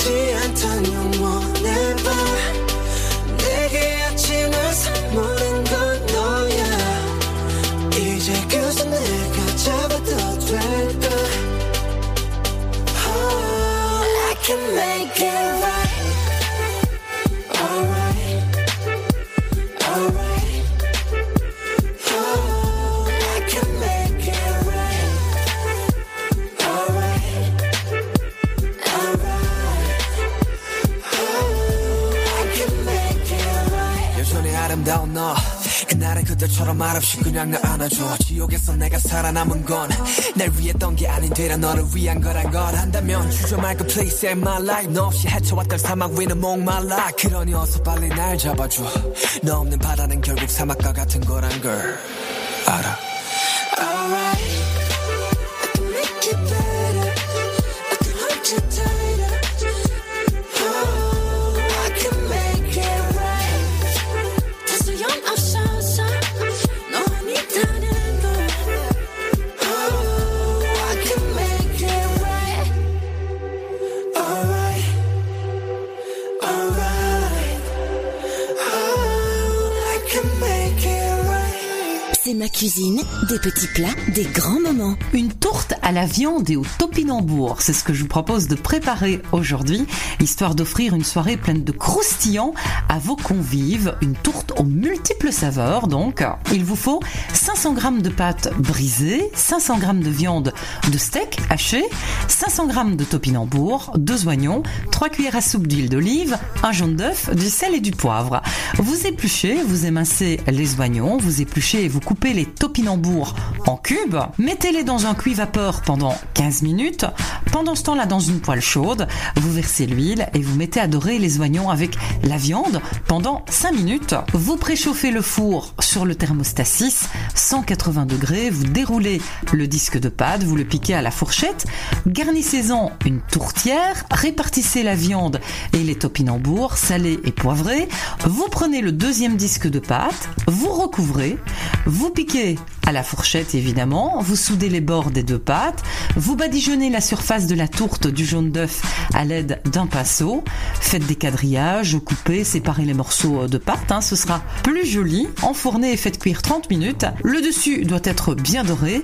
보이지 않던 영원의 밤 내게 아침을 선물한 건 너야. 이제 그저 내가 잡아도 될까 Oh, I can make it 그때처럼 말없이 그냥 날 안아줘. 지옥에서 내가 살아남은 건 날 위했던 게 아닌 되려 너를 위한 거란 걸 안다면 주저 말고 please save my life. 너 없이 헤쳐왔던 사막 위는 목말라. 그러니 어서 빨리 날 잡아줘. 너 없는 바다는 결국 사막과 같은 거란 걸 알아. Alright, ma cuisine, des petits plats, des grands moments. Une tourte à la viande et au topinambour, c'est ce que je vous propose de préparer aujourd'hui, histoire d'offrir une soirée pleine de croustillants à vos convives, une tourte aux multiples saveurs donc. Il vous faut 500 g de pâte brisée, 500 g de viande de steak haché, 500 g de topinambour, 2 oignons, 3 cuillères à soupe d'huile d'olive, un jaune d'œuf, du sel et du poivre. Vous épluchez, vous émincez les oignons, vous épluchez et vous coupez les topinambours en cubes, mettez-les dans un cuit vapeur pendant 15 minutes. Pendant ce temps-là, dans une poêle chaude, vous versez l'huile et vous mettez à dorer les oignons avec la viande pendant 5 minutes. Vous préchauffez le four sur le thermostat 6, 180 degrés, vous déroulez le disque de pâte, vous le piquez à la fourchette, garnissez-en une tourtière, répartissez la viande et les topinambours salés et poivrés, vous prenez le deuxième disque de pâte, vous recouvrez, vous piquez à la fourchette évidemment, vous soudez les bords des deux pattes, vous badigeonnez la surface de la tourte du jaune d'œuf à l'aide d'un pinceau, faites des quadrillages, coupez, séparez les morceaux de pâte, hein. ce sera plus joli, enfournez et faites cuire 30 minutes, le dessus doit être bien doré.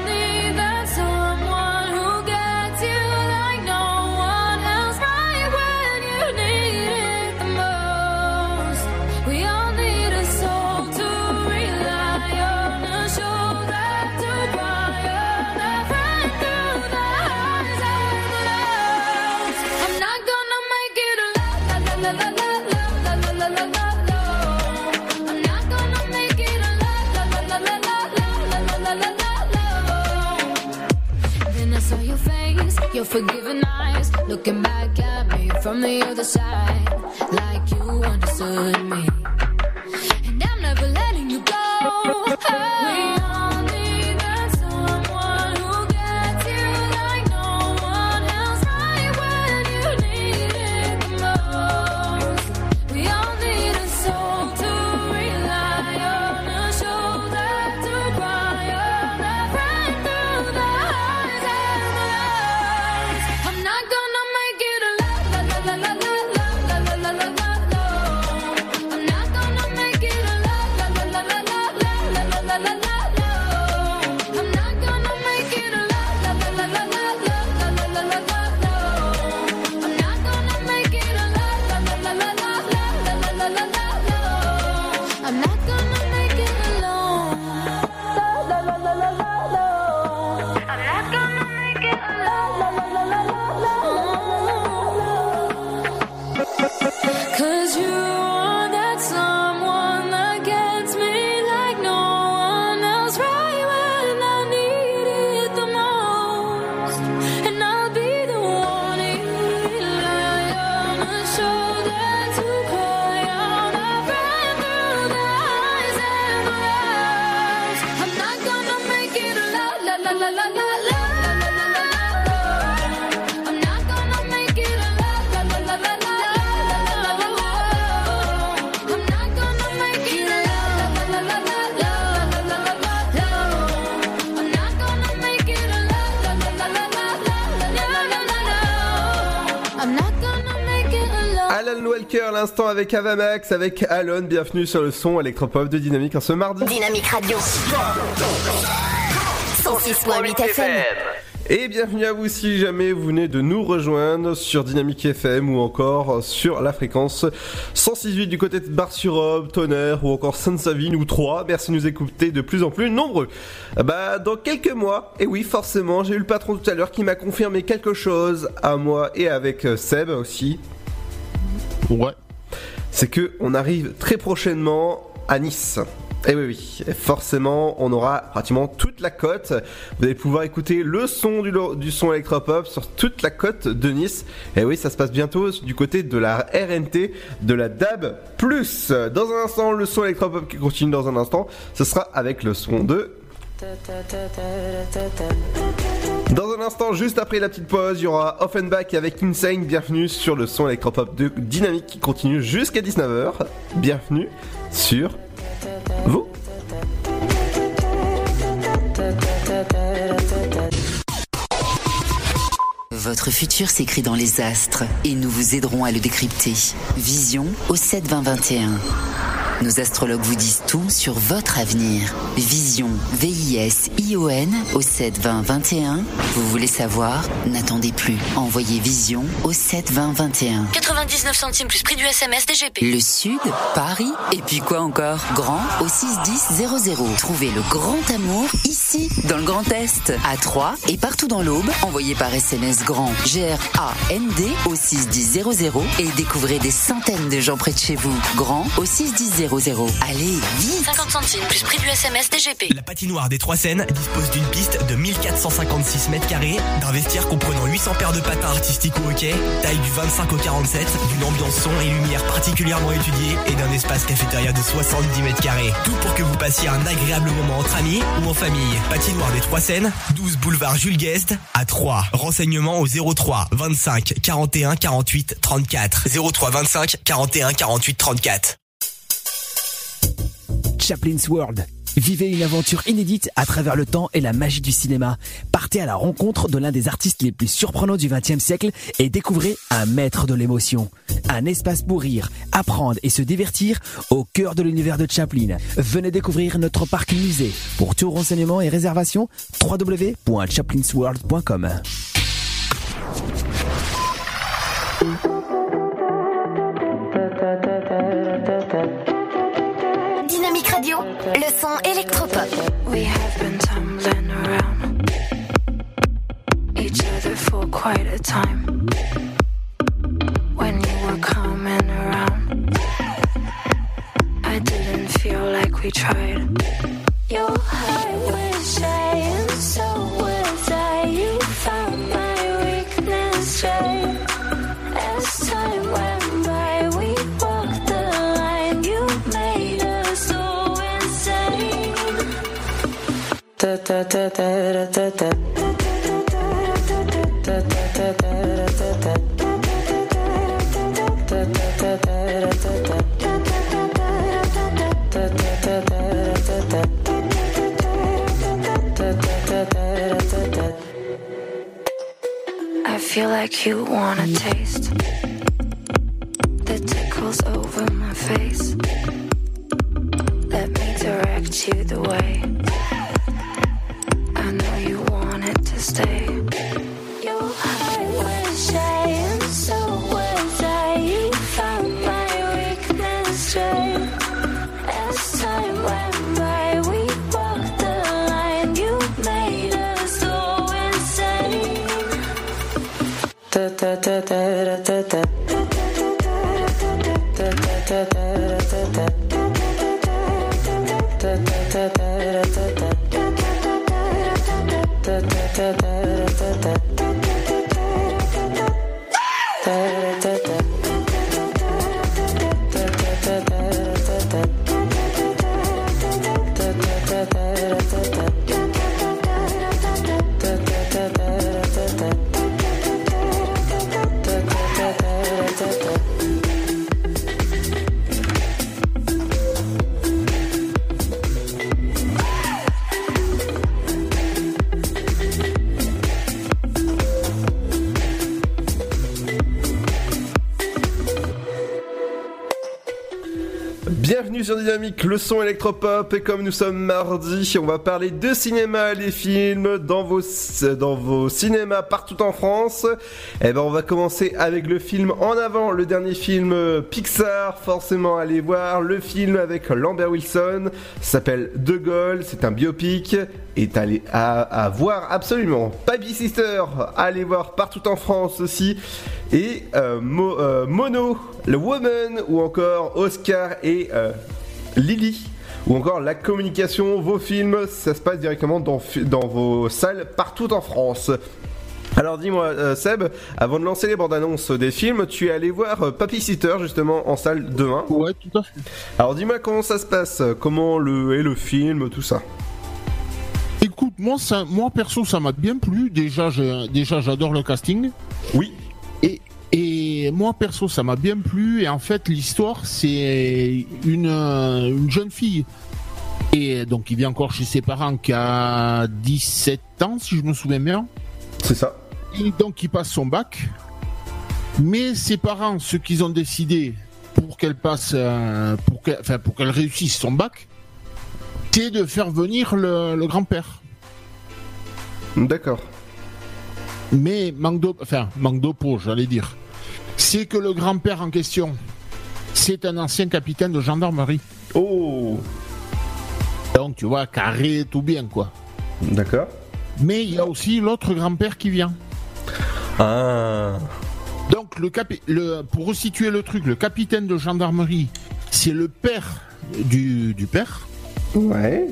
forgiving eyes, looking back at me from the other side, like you understood me. L'instant avec Avamax, avec Alon, bienvenue sur le son électropop de Dynamique en ce mardi. Dynamique Radio. 106.8 FM. Et bienvenue à vous si jamais vous venez de nous rejoindre sur Dynamique FM ou encore sur la fréquence 106.8 du côté de Bar-sur-Aube, Tonnerre ou encore Sainte-Savine ou 3. Merci de nous écouter de plus en plus nombreux. Bah dans quelques mois, et oui forcément, j'ai eu le patron tout à l'heure qui m'a confirmé quelque chose à moi et avec euh, Seb aussi. Ouais. C'est que on arrive très prochainement à Nice. Et oui, oui, et forcément, on aura pratiquement toute la côte. Vous allez pouvoir écouter le son du, son électropop sur toute la côte de Nice. Et oui, ça se passe bientôt du côté de la RNT, de la DAB+. Dans un instant, le son électropop qui continue dans un instant, ce sera avec le son de Dans un instant, juste après la petite pause, il y aura Offenbach avec Insane. Bienvenue sur le son électropop de Dynamique qui continue jusqu'à 19h. Bienvenue sur vous. Votre futur s'écrit dans les astres et nous vous aiderons à le décrypter. Vision au 7 20 21. Nos astrologues vous disent tout sur votre avenir. Vision, V-I-S-I-O-N au 7 20 21. Vous voulez savoir? N'attendez plus. Envoyez Vision au 7 20 21. 99 centimes plus prix du SMS DGP. Le Sud, Paris, et puis quoi encore? Grand au 61000. Trouvez le grand amour ici, dans le Grand Est, à Troyes et partout dans l'Aube. Envoyez par SMS grand G-R-A-N-D au 61000 et découvrez des centaines de gens près de chez vous. Grand au 61000. Allez, vite 50 centimes plus prix du SMS DGP. La patinoire des Trois Seines dispose d'une piste de 1456 mètres carrés, d'un vestiaire comprenant 800 paires de patins artistiques au hockey, taille du 25 au 47, d'une ambiance son et lumière particulièrement étudiée et d'un espace cafétéria de 70 mètres carrés. Tout pour que vous passiez un agréable moment entre amis ou en famille. Patinoire des Trois Seines, 12 boulevard Jules Guest à 3. Renseignements au 03 25 41 48 34. 03 25 41 48 34. Chaplin's World. Vivez une aventure inédite à travers le temps et la magie du cinéma. Partez à la rencontre de l'un des artistes les plus surprenants du XXe siècle et découvrez un maître de l'émotion. Un espace pour rire, apprendre et se divertir au cœur de l'univers de Chaplin. Venez découvrir notre parc musée. Pour tout renseignement et réservation, www.chaplinsworld.com. Dynamique Radio, le son électropop. We have been tumbling around each other for quite a time. When you were coming around, I didn't feel like we tried. Your heart was shy, and so was I. You found my weakness right I feel like you want a taste the tickles over my face. Let me direct you the way. Stay. Son électropop et comme nous sommes mardi, on va parler de cinéma, les films dans vos cinémas partout en France. Et ben on va commencer avec le film en avant, le dernier film Pixar, forcément allez voir le film avec Lambert Wilson, s'appelle De Gaulle, c'est un biopic est allé à, voir absolument. Baby Sister, allez voir partout en France aussi. Et euh, euh, Mono, le Woman, ou encore Oscar et euh, Lily. Ou encore la communication, vos films, ça se passe directement dans, dans vos salles partout en France. Alors dis-moi euh, Seb, avant de lancer les bandes annonces des films, tu es allé voir euh, Papy Sitter justement en salle demain. Ouais, tout à fait. Alors dis-moi comment ça se passe, comment le est le film, tout ça? Écoute, moi, ça, moi perso, ça m'a bien plu. Déjà, déjà, j'adore le casting. Oui. Et, et moi perso, ça m'a bien plu. Et en fait, l'histoire, c'est une, une jeune fille. Et donc, il vit encore chez ses parents qui a 17 ans, si je me souviens bien. C'est ça. Et donc, il passe son bac. Mais ses parents, ce qu'ils ont décidé pour qu'elle passe, euh, pour qu'elle, enfin, pour qu'elle réussisse son bac, c'est de faire venir le, le grand-père. D'accord. Mais manque de, enfin, manque j'allais dire. C'est que le grand-père en question, c'est un ancien capitaine de gendarmerie. Oh Donc, tu vois, carré, tout bien, quoi. D'accord. Mais il y a aussi l'autre grand-père qui vient. Ah. Donc, le, capi- le pour resituer le truc, le capitaine de gendarmerie, c'est le père du, du père. Ouais.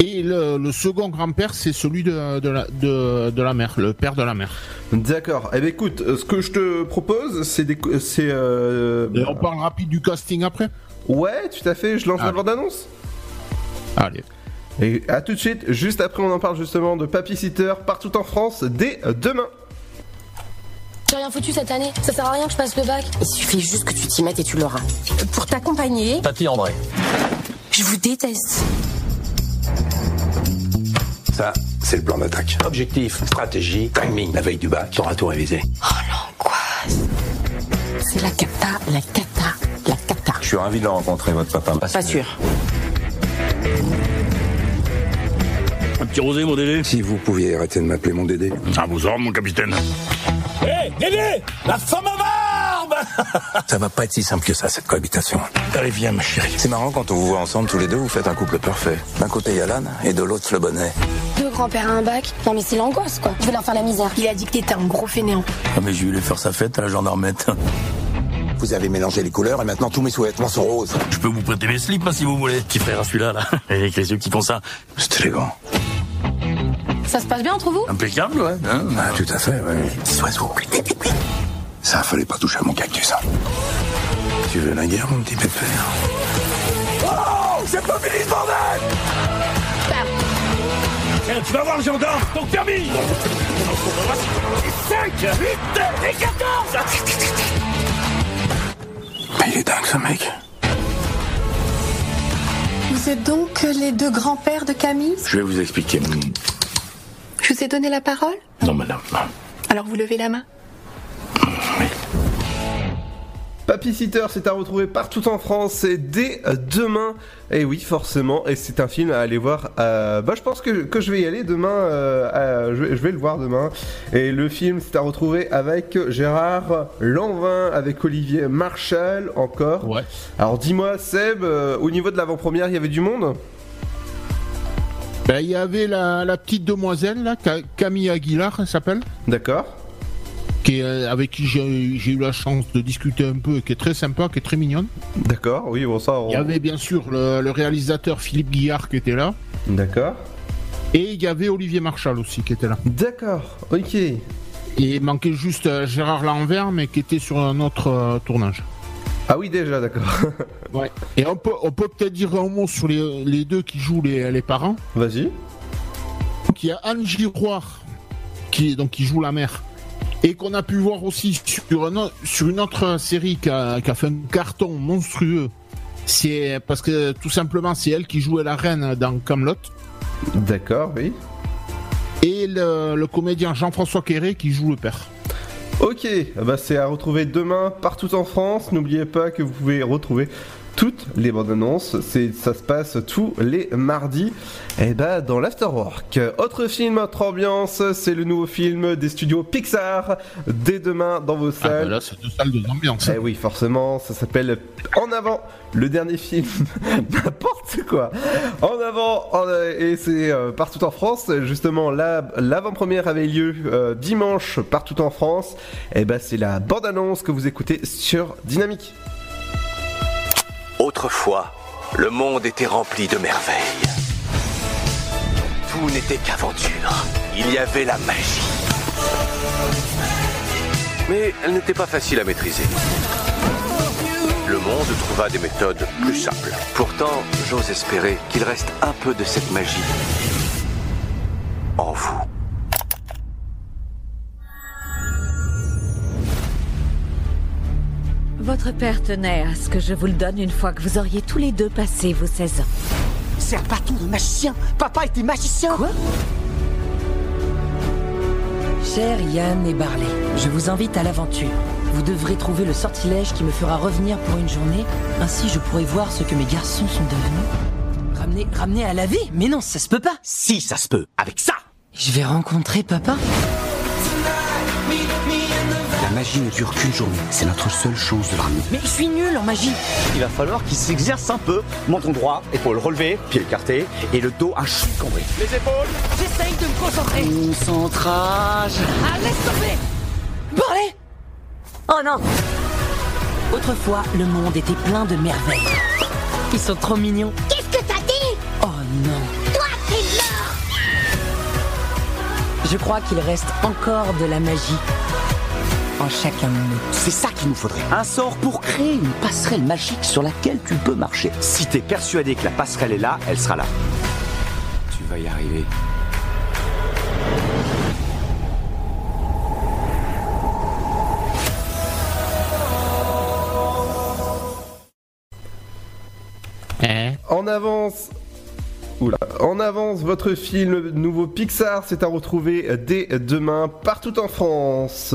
Et le, le second grand-père, c'est celui de, de, la, de, de la mère, le père de la mère. D'accord. Eh ben écoute, euh, ce que je te propose, c'est des, c'est. Euh... Et on parle rapide du casting après Ouais, tout à fait. Je lance la bande annonce. Allez. Et à tout de suite. Juste après, on en parle justement de Papy Sitter partout en France dès demain. J'ai rien foutu cette année. Ça sert à rien que je passe le bac. Il suffit juste que tu t'y mettes et tu l'auras. Pour t'accompagner, Papy André. Je vous déteste. Ça, c'est le plan d'attaque. Objectif, stratégie, timing. La veille du bac, t'auras tout révisé. Oh l'angoisse. C'est la cata, la cata, la cata. Je suis ravi de le rencontrer, votre papa. Pas sûr. Un petit rosé, mon Dédé Si vous pouviez arrêter de m'appeler mon Dédé. À vos ordres, mon capitaine. Hé, Dédé La femme à (laughs) Ça va pas être si simple que ça, cette cohabitation. Allez, viens, ma chérie. C'est marrant quand on vous voit ensemble tous les deux, vous faites un couple parfait. D'un côté, il y a l'âne et de l'autre, le bonnet. deux grands-pères à un bac. Non mais c'est l'angoisse quoi. Je vais leur faire la misère. Il a dit que t'étais un gros fainéant. Ah, mais j'ai eu les faire sa fête à la gendarmette. Vous avez mélangé les couleurs et maintenant tous mes sous-vêtements sont roses. Je peux vous prêter mes slips, hein, si vous voulez. Petit frère à celui-là, là. (laughs) Avec les yeux qui font ça. C'est élégant. Ça se passe bien entre vous? Impeccable, ouais. hein. Ah, tout à fait, ouais. Petit oiseau. Ça, fallait pas toucher à mon cactus, hein. Tu veux la guerre, mon petit pépère? Oh J'ai pas fini ce bordel Tiens, tu vas voir le gendarme, donc permis 5, 8 et 14 Mais il est dingue, ce mec. Vous êtes donc les deux grands-pères de Camille? Je vais vous expliquer. Je vous ai donné la parole? Non, madame. Alors vous levez la main. Papy Sitter, c'est à retrouver partout en France et dès demain. Et oui, forcément, et c'est un film à aller voir. euh, bah, je pense que, que je vais y aller demain. euh, euh, je, vais, je vais le voir demain. Et le film, c'est à retrouver avec Gérard Lanvin, avec Olivier Marshall encore. Ouais. Alors dis-moi, Seb, euh, au niveau de l'avant-première, il y avait du monde? Ben, il y avait la, la petite demoiselle, là, Ca- Camille Aguilar, elle s'appelle. D'accord. Qui est, euh, avec qui j'ai eu la chance de discuter un peu, qui est très sympa, qui est très mignonne. D'accord, oui, bon, ça. on- Il y avait bien sûr le, le réalisateur Philippe Guillard qui était là. D'accord. Et il y avait Olivier Marchal aussi qui était là. D'accord, ok. Et il manquait juste euh, Gérard Lanvert, mais qui était sur un autre euh, tournage. Ah oui, déjà, d'accord. (laughs) Ouais. Et on peut on peut peut-être dire un mot sur les, les deux qui jouent les, les parents. Vas-y. Donc il y a Anne Giroir qui, donc, qui joue la mère. Et qu'on a pu voir aussi sur, un o- sur une autre série qui a, qui a fait un carton monstrueux. C'est parce que tout simplement c'est elle qui jouait la reine dans Camelot. D'accord, oui. Et le, le comédien Jean-François Quéré qui joue le père. Ok, bah c'est à retrouver demain partout en France. N'oubliez pas que vous pouvez retrouver toutes les bandes annonces. C'est, ça se passe tous les mardis. Et bah dans l'Afterwork. Autre film, autre ambiance, c'est le nouveau film des studios Pixar. Dès demain dans vos Ah, salles. bah là c'est deux salles de. Eh oui, forcément, ça s'appelle En avant, le dernier film, (laughs) n'importe quoi. En avant, en- et c'est euh, partout en France. Justement, la- l'avant-première avait lieu euh, dimanche partout en France. Et ben, c'est la bande-annonce que vous écoutez sur Dynamique. Autrefois, le monde était rempli de merveilles. Tout n'était qu'aventure. Il y avait la magie. Mais elle n'était pas facile à maîtriser. Le monde trouva des méthodes plus simples. Pourtant, j'ose espérer qu'il reste un peu de cette magie en vous. Votre père tenait à ce que je vous le donne une fois que vous auriez tous les deux passé vos 16 ans. C'est un bâton de magicien. Papa était magicien. Quoi? Cher Yann et Barley, je vous invite à l'aventure. Vous devrez trouver le sortilège qui me fera revenir pour une journée. Ainsi, je pourrai voir ce que mes garçons sont devenus. Ramener, ramener à la vie? Mais non, ça se peut pas. Si, ça se peut. Avec ça. Je vais rencontrer papa. La magie ne dure qu'une journée. C'est notre seule chance de le ramener. Mais je suis nul en magie. Il va falloir qu'il s'exerce un peu. Menton droit, épaule relevée, pied écarté et le dos un chute cambré. Les épaules J'essaye de me concentrer. Concentrage. Ah, laisse tomber Barley Oh non Autrefois, le monde était plein de merveilles. Ils sont trop mignons. Qu'est-ce que t'as dit? Oh non. Toi, t'es mort Je crois qu'il reste encore de la magie en chacun de nous. C'est ça qu'il nous faudrait. Un sort pour créer une passerelle magique sur laquelle tu peux marcher. Si t'es persuadé que la passerelle est là, elle sera là. Tu vas y arriver. En avance En avance, votre film nouveau Pixar, c'est à retrouver dès demain partout en France.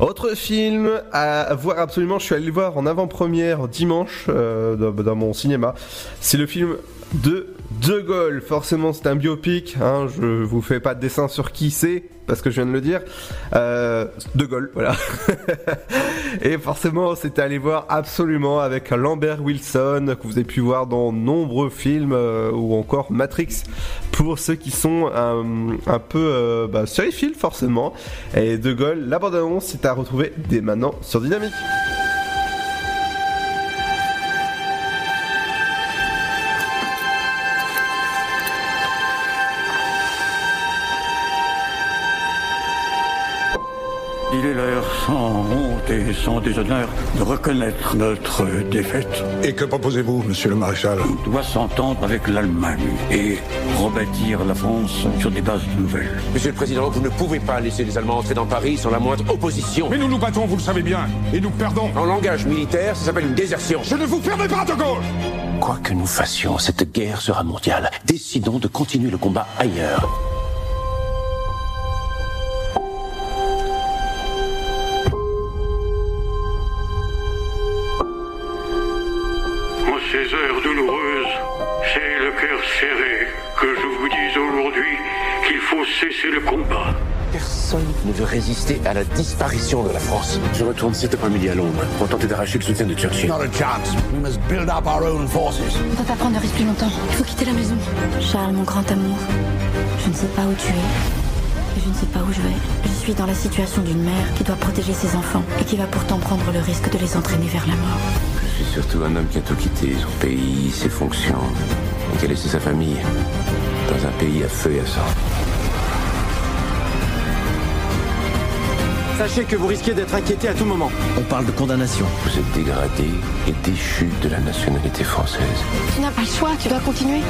Autre film à voir absolument, je suis allé le voir en avant-première dimanche euh, dans mon cinéma. C'est le film de De Gaulle. Forcément, c'est un biopic. Hein, je vous fais pas de dessin sur qui c'est parce que je viens de le dire. Euh, de Gaulle, voilà. (laughs) Et forcément, c'était allé voir absolument avec Lambert Wilson, que vous avez pu voir dans nombreux films, euh, ou encore Matrix, pour ceux qui sont un, un peu euh, bah, films forcément. Et De Gaulle, la bande-annonce, c'est à retrouver dès maintenant sur Dynamique. Il est l'heure, sans honte et sans déshonneur, de reconnaître notre défaite. Et que proposez-vous, monsieur le maréchal? On doit s'entendre avec l'Allemagne et rebâtir la France sur des bases nouvelles. Monsieur le Président, vous ne pouvez pas laisser les Allemands entrer dans Paris sans la moindre opposition. Mais nous nous battons, vous le savez bien, et nous perdons. En langage militaire, ça s'appelle une désertion. Je ne vous permets pas, De Gaulle Quoi que nous fassions, cette guerre sera mondiale. Décidons de continuer le combat ailleurs. Cœur serré que je vous dis aujourd'hui qu'il faut cesser le combat. Personne ne veut résister à la disparition de la France. Je retourne cet après-midi à Londres pour tenter d'arracher le soutien de Churchill. Not a chance. We must build up our own forces. On va pas prendre de risque plus longtemps. Il faut quitter la maison. Charles, mon grand amour, je ne sais pas où tu es. Et je ne sais pas où je vais. Je suis dans la situation d'une mère qui doit protéger ses enfants et qui va pourtant prendre le risque de les entraîner vers la mort. Je suis surtout un homme qui a tout quitté, son pays, ses fonctions, et qui a laissé sa famille dans un pays à feu et à sang. Sachez que vous risquez d'être inquiété à tout moment. On parle de condamnation. Vous êtes dégradé et déchu de la nationalité française. Tu n'as pas le choix, tu dois continuer.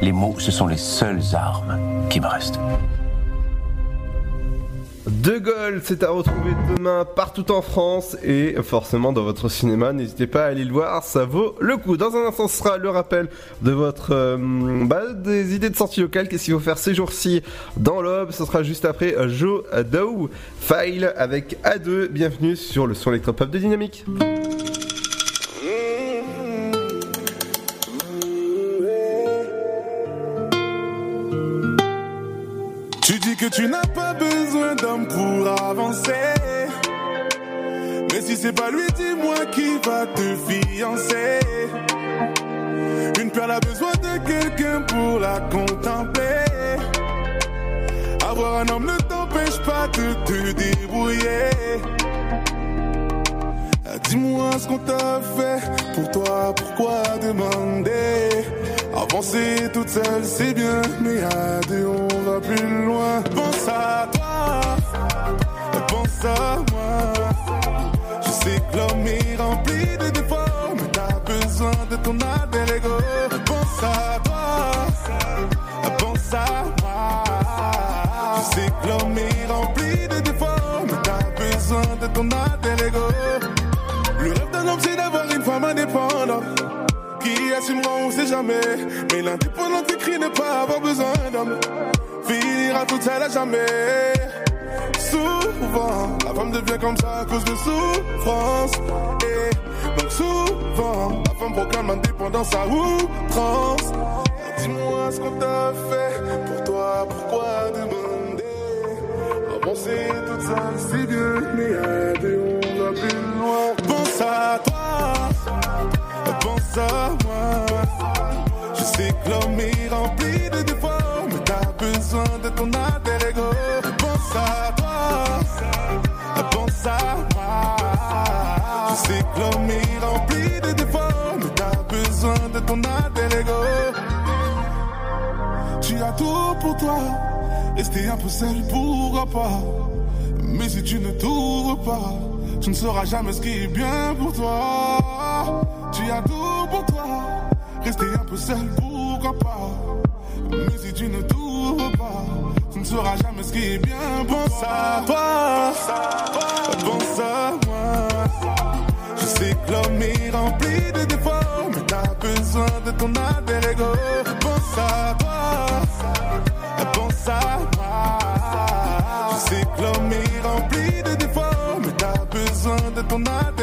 Les mots, ce sont les seules armes qui me restent. De Gaulle, c'est à retrouver demain partout en France et forcément dans votre cinéma. N'hésitez pas à aller le voir, ça vaut le coup. Dans un instant, ce sera le rappel de votre euh, bah, des idées de sortie locale. Qu'est-ce qu'il faut faire ces jours-ci dans l'Aube? Ce sera juste après euh, Joe Dow File avec A2. Bienvenue sur le son électropop de Dynamique. Tu dis que tu n'as Mais si c'est pas lui, dis-moi qui va te fiancer. Une perle a besoin de quelqu'un pour la contempler. Avoir un homme ne t'empêche pas de te débrouiller. Ah, Dis-moi ce qu'on t'a fait pour toi, pourquoi demander? Avancer toute seule c'est bien, mais à deux on va plus loin. Pense à toi, pense à moi. Je sais que l'homme est rempli de défauts, mais t'as besoin de ton alter ego. Pense à toi, pense à moi. Je sais que l'homme est rempli de défauts, mais t'as besoin de ton alter ego. Le rêve d'un homme, c'est d'avoir une femme indépendante qui assumera, on sait jamais. Mais l'indépendance écrit ne pas avoir besoin d'homme. Finira toute seule à jamais. Souvent, la femme devient comme ça à cause de souffrance. Et donc souvent, la femme proclame l'indépendance à outrance. Dis-moi ce qu'on t'a fait pour toi, pourquoi demander? Avancer toute seule, c'est bien, mais deux, on va plus loin. Pense à toi, pense à moi. Je sais que l'homme est rempli de défauts, mais t'as besoin de ton alter ego. À toi, pense à moi. Que l'homme est rempli de défauts, mais t'as besoin de ton alter ego. Tu as tout pour toi, rester un peu seul, pourquoi pas. Mais si tu ne t'ouvres pas, tu ne sauras jamais ce qui est bien pour toi. Tu as tout pour toi, rester un peu seul, pourquoi pas. Mais si tu ne t'ouvres pas, tu ne sauras jamais ce qui est bien pense À toi, pense à moi. Je sais que l'homme est rempli de défauts, mais t'as besoin de ton alter ego. Pense à toi, pense à moi. Je sais que l'homme est rempli de défauts, mais t'as besoin de ton alter.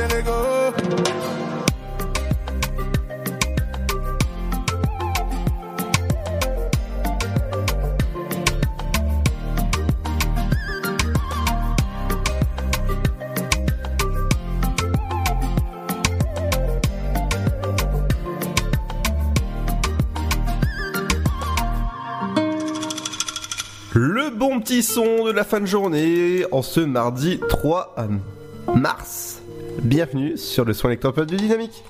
Le bon petit son de la fin de journée en ce mardi 3 mars. Bienvenue sur le son électropop du Dynamique.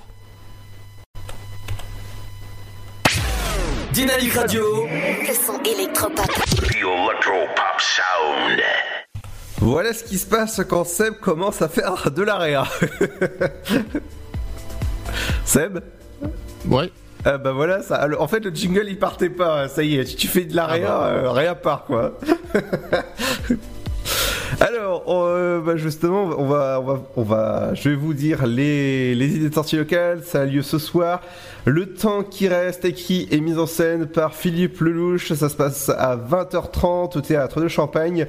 Dynamique Radio. Le son électropop. The Electropop Sound. Voilà ce qui se passe quand Seb commence à faire de l'AREA. (laughs) Seb? Ouais. Ah bah voilà, ça. alors, en fait, le jingle il partait pas. Ça y est, si tu fais de l'AREA, Ah bah. euh, rien part quoi. (laughs) Alors, euh, bah justement, on va, on va, on va, je vais vous dire les, les idées de sortie locale. Ça a lieu ce soir. Le temps qui reste écrit et mis en scène par Philippe Lelouch. Ça se passe à 20h30 au théâtre de Champagne.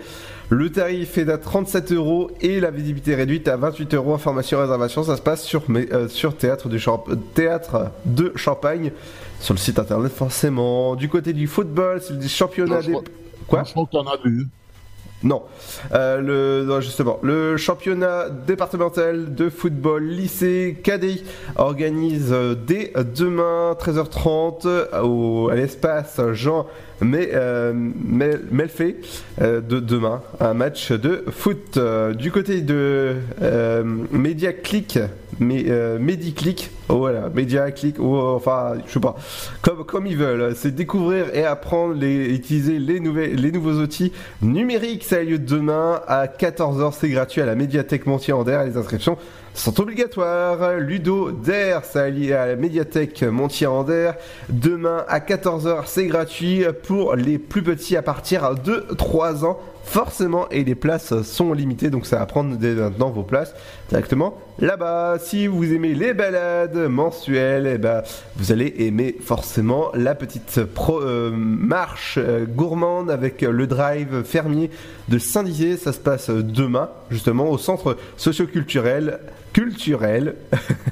Le tarif est à 37 euros et la visibilité réduite à 28 euros. Information réservation, ça se passe sur, mais, euh, sur théâtre, de Champ- théâtre de Champagne sur le site internet forcément. Du côté du football, c'est le championnat Non, des. crois- Quoi Je crois que t'en as vu. Non. Euh, le, non, justement, le championnat départemental de football lycée KDI organise euh, dès demain 13h30 au, à l'espace Jean mais, euh, Mel- Melfait euh, de demain un match de foot. Euh, du côté de euh, Media Click mais oh, voilà Media Click ou enfin je sais pas. Comme comme ils veulent c'est découvrir et apprendre les utiliser les nouvelles les nouveaux outils numériques. Ça a lieu demain à 14h c'est gratuit à la médiathèque Montier-en-Der les inscriptions sont obligatoires. Ludo d'air, ça à la médiathèque Montier-en-Der. Demain à 14h, c'est gratuit pour les plus petits à partir de 3 ans. Forcément, et les places sont limitées, donc ça va prendre dès maintenant vos places directement là-bas. Si vous aimez les balades mensuelles, eh ben, vous allez aimer forcément la petite pro- euh, marche euh, gourmande avec le drive fermier de Saint-Dizier. Ça se passe demain, justement, au centre socioculturel culturel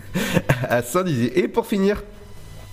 (laughs) à Saint-Dizier. Et pour finir,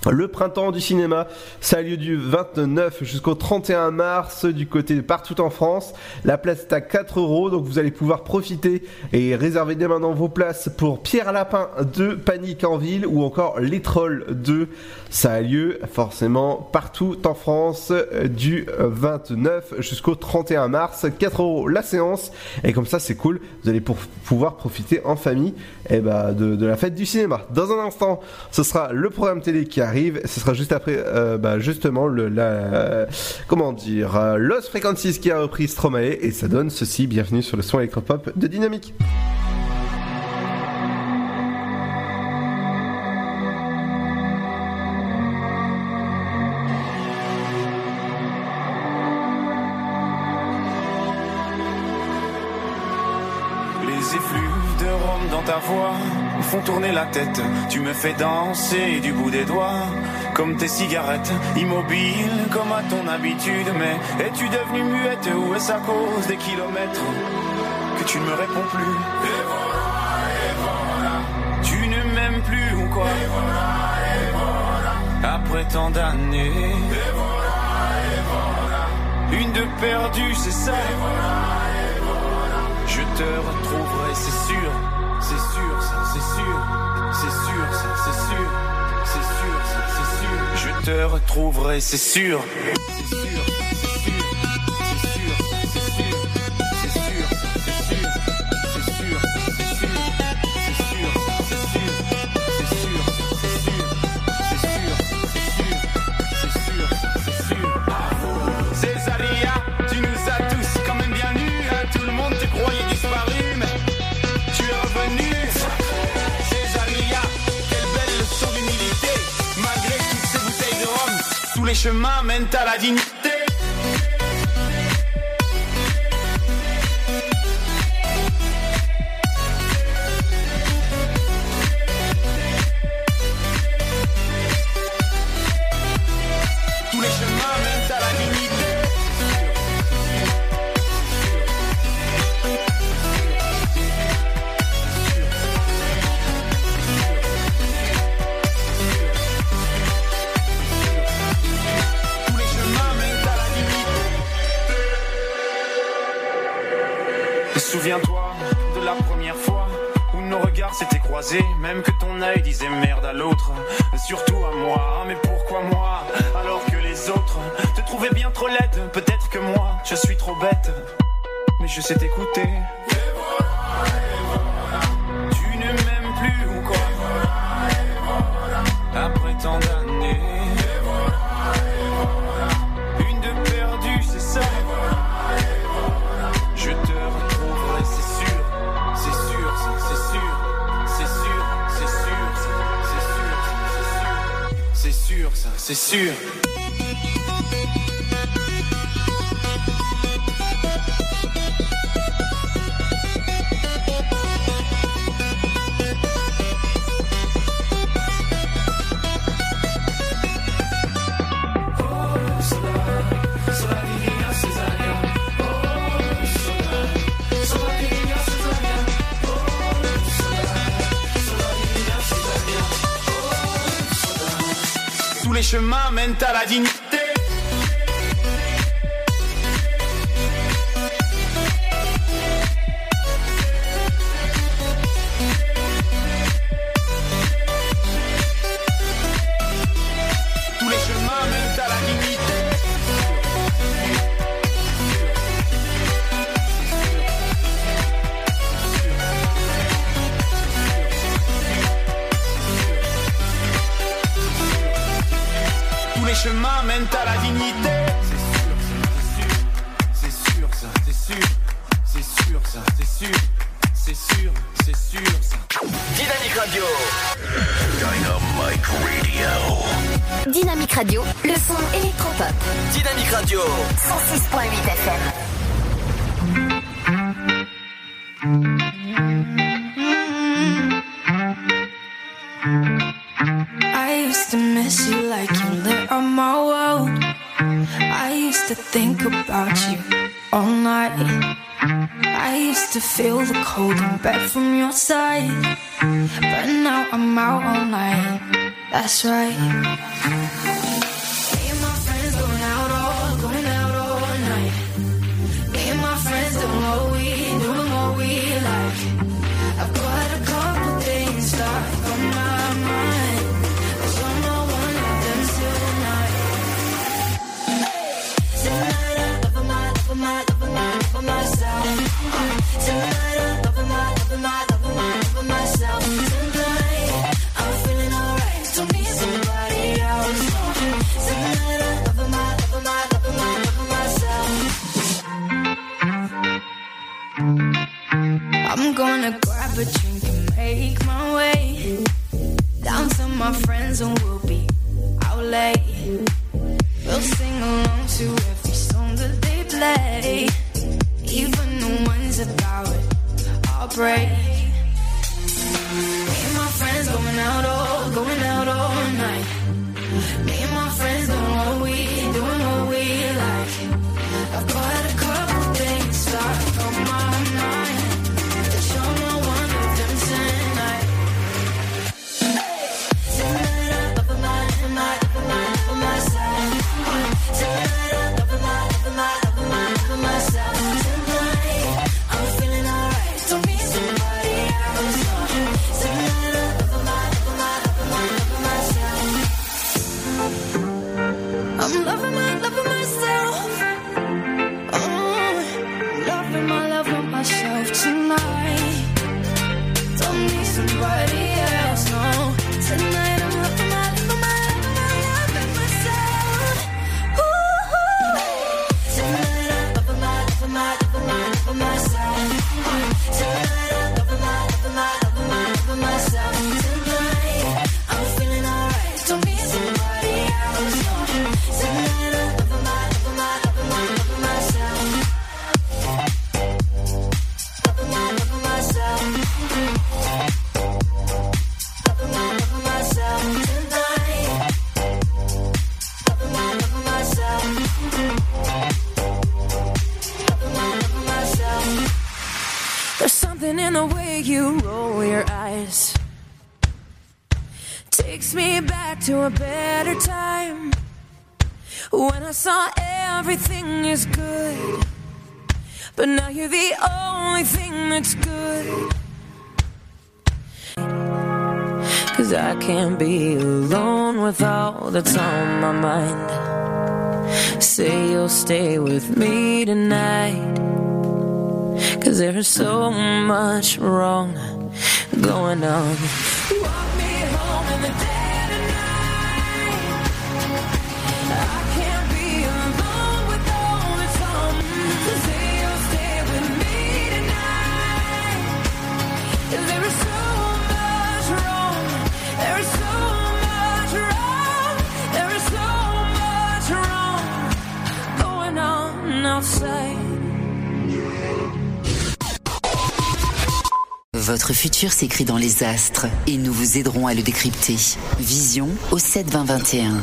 le printemps du cinéma, ça a lieu du 29 jusqu'au 31 mars du côté de partout en France. La place est à 4 euros, donc vous allez pouvoir profiter et réserver dès maintenant vos places pour Pierre Lapin de Panique en ville ou encore Les Trolls 2. Ça a lieu forcément partout en France euh, du 29 jusqu'au 31 mars. 4 euros la séance et comme ça c'est cool. Vous allez pouvoir profiter en famille eh ben, de, de la fête du cinéma. Dans un instant, ce sera le programme télé qui arrive. Ce sera juste après, euh, bah, justement, le, la, comment dire, euh, Los Frequencies qui a repris Stromae et ça donne ceci. Bienvenue sur le son électropop de Dynamique. Font tourner la tête. Tu me fais danser du bout des doigts, comme tes cigarettes, immobile comme à ton habitude. Mais es-tu devenue muette ou est-ce à cause des kilomètres que tu ne me réponds plus? Tu ne m'aimes plus ou quoi? Après tant d'années. Une de perdue, c'est ça. Je te retrouverai, c'est sûr, retrouverai, c'est sûr, c'est sûr, les chemins mènent à la dignité. That's right. Gonna stay with me tonight. Cause there's so much wrong going on. Walk me home in the Votre futur s'écrit dans les astres et nous vous aiderons à le décrypter. Vision au 7 20 21.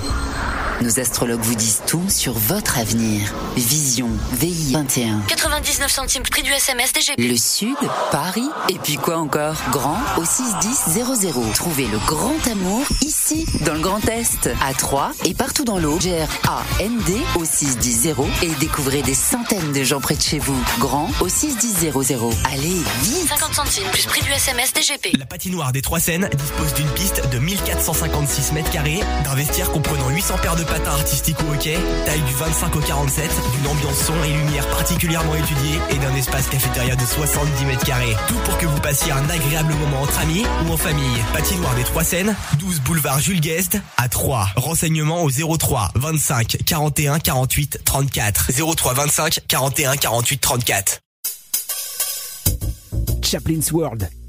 Nos astrologues vous disent tout sur votre avenir. Vision, VI 21. 99 centimes prix du SMS DGP. Le Sud, Paris, et puis quoi encore? Grand au 61000. Trouvez le grand amour ici, dans le Grand Est, à Troyes et partout dans l'eau. G-R-A-N-D au 610 et découvrez des centaines de gens près de chez vous. Grand au 61000. Allez, vite 50 centimes plus prix du SMS DGP. La patinoire des Trois Seines dispose d'une piste de 1456 mètres carrés, d'un vestiaire comprenant 800 paires de patins artistiques au hockey, taille du 25 au 47, d'une ambiance son et lumière particulièrement étudiée et d'un espace cafétéria de 70 mètres carrés. Tout pour que vous passiez un agréable moment entre amis ou en famille. Patinoire des Trois Seines, 12 boulevard Jules Guest à 3. Renseignements au 03 25 41 48 34. 03 25 41 48 34. Chaplin's World.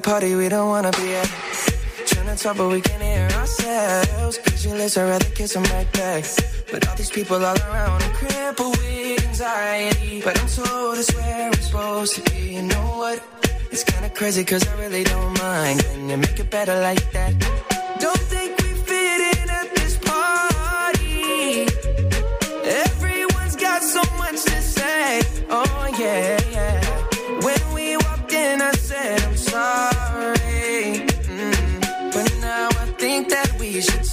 a party we don't wanna be at. Trying to talk, but we can't hear ourselves. Pictureless, I'd rather kiss them right back. But all these people all around, I'm with anxiety. But I'm told it's where we're supposed to be. You know what? It's kinda crazy, cause I really don't mind. Can you make it better like that? Don't think we fit in at this party. Everyone's got so much to say. Oh, yeah,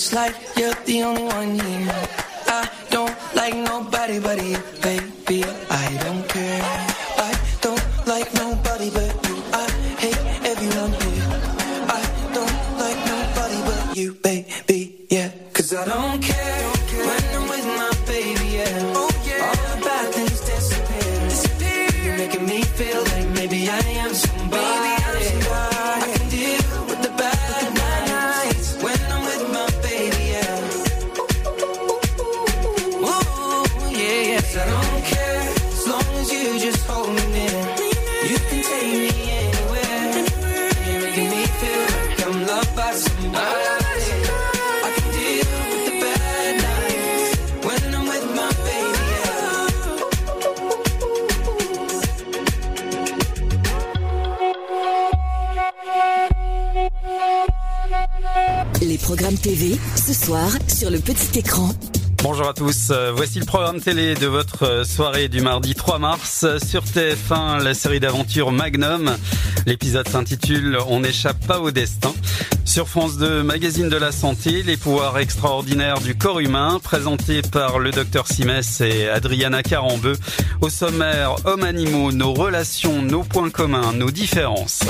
It's like you're the only one here. Programme télé de votre euh, soirée du mardi 3 mars. Sur TF1, la série d'aventure Magnum. L'épisode s'intitule On n'échappe pas au destin. Sur France 2, magazine de la santé, les pouvoirs extraordinaires du corps humain, présenté par le docteur Simès et Adriana Carambeu. Au sommaire, hommes-animaux, nos relations, nos points communs, nos différences.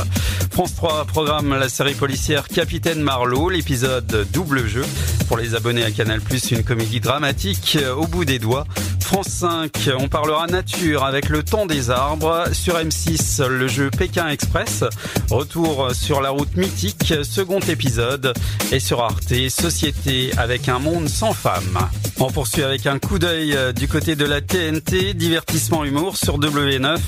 France 3 programme la série policière Capitaine Marlowe, l'épisode Double Jeu. Pour les abonnés à Canal+, une comédie dramatique euh, au bout des doigts. France 5, on parlera nature avec le temps des arbres. Sur M6, le jeu Pékin Express. Retour sur la route mythique, second épisode. Et sur Arte, Société avec un monde sans femmes. On poursuit avec un coup d'œil euh, du côté de la TNT, divertissement humour sur W9,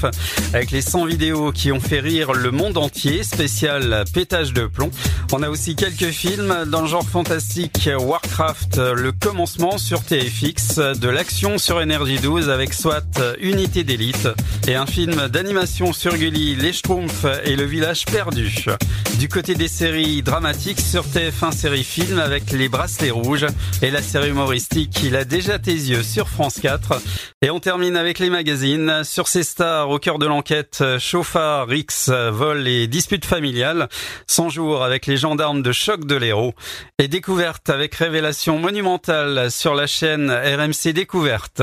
avec les 100 vidéos qui ont fait rire le monde entier, spécial pétage de plomb. On a aussi quelques films dans le genre fantastique Warcraft, le commencement sur TFX, de l'action sur Energy 12 avec SWAT Unité d'élite et un film d'animation sur Gulli, Les Schtroumpfs et le village perdu. Du côté des séries dramatiques sur TF1 série film avec Les Bracelets Rouges et la série humoristique Il a déjà tes yeux sur France 4. Et on termine avec les magazines. Sur ces stars au cœur de l'enquête, chauffard, Rix, vol et disputes familiales. 100 jours avec les gendarmes de choc de l'héros. Et découverte avec révélation monumentale sur la chaîne RMC Découverte.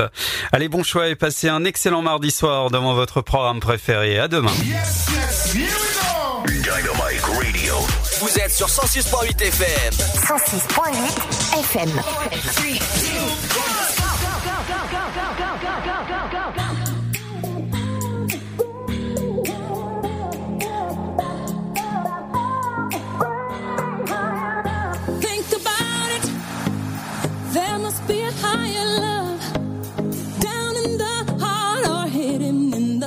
Allez, bon choix et passez un excellent mardi soir devant votre programme préféré. À demain. Dynamite Radio. Vous êtes sur 106.8 FM. 106.8 FM. Think about it. There must be a higher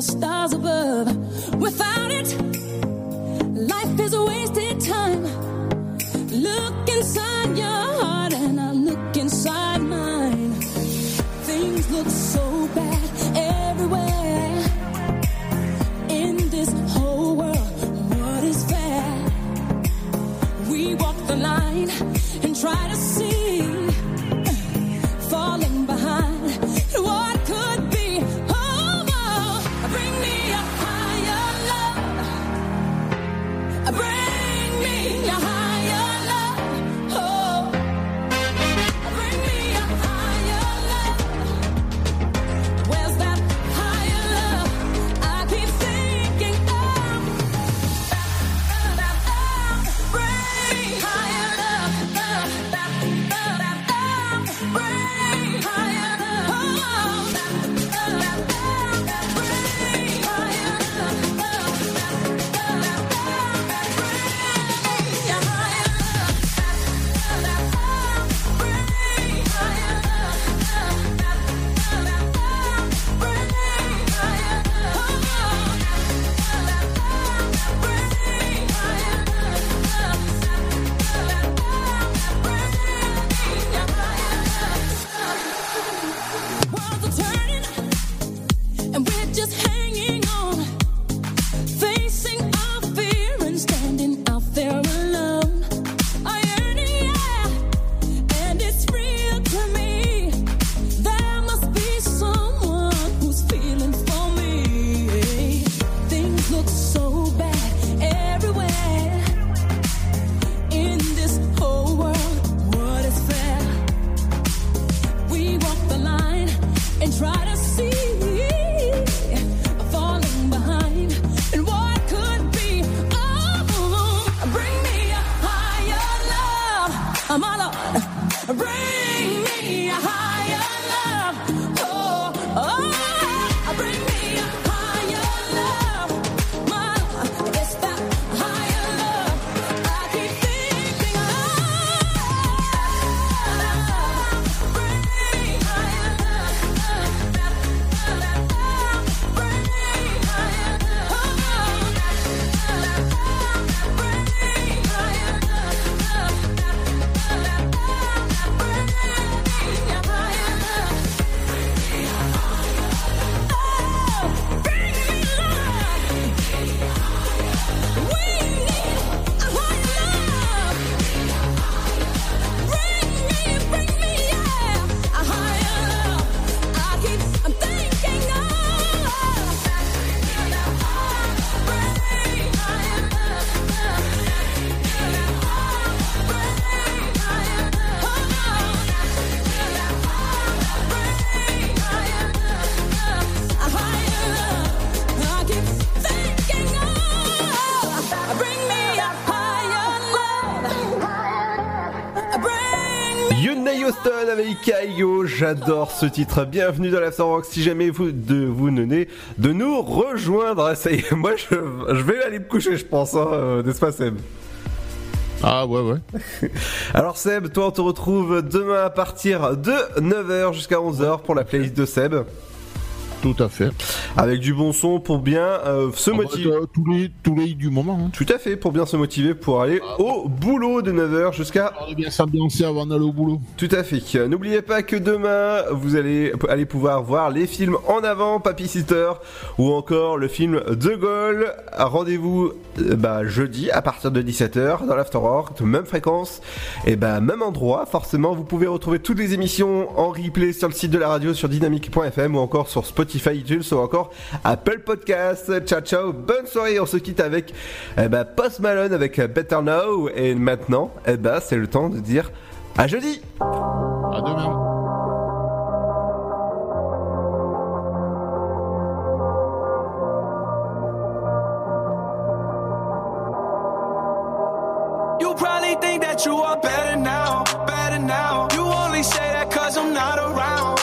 stars above. Without it, life is a wasted time. Look inside your heart Kaigo, j'adore ce titre. Bienvenue dans l'Afterwork. Si jamais vous de vous venez de nous rejoindre, ça y est, (laughs) moi je, je vais aller me coucher, je pense, hein, euh, n'est-ce pas Seb? Ah ouais ouais. (laughs) Alors Seb, toi on te retrouve demain à partir de 9h jusqu'à 11h pour la playlist de Seb. Tout à fait. Avec du bon son pour bien euh, se Ah bah, motiver. tous les tous les du moment. Hein. Tout à fait, pour bien se motiver pour aller au boulot de 9h jusqu'à On est bien s'ambiancer avant d'aller au boulot. Tout à fait. N'oubliez pas que demain, vous allez aller pouvoir voir les films en avant, Papy Sister, ou encore le film De Gaulle. Rendez-vous euh, bah, jeudi à partir de 17h dans l'Afterwork, même fréquence, et bah, même endroit. Forcément, vous pouvez retrouver toutes les émissions en replay sur le site de la radio sur dynamique.fm ou encore sur Spotify, iTunes ou encore Apple Podcast. Ciao ciao, bonne soirée. On se quitte avec eh bah, Post Malone avec euh, Better Now. Et maintenant, eh bah, c'est le temps de dire à jeudi. À demain. You probably think that you are better now, better now. You only say that cause I'm not around.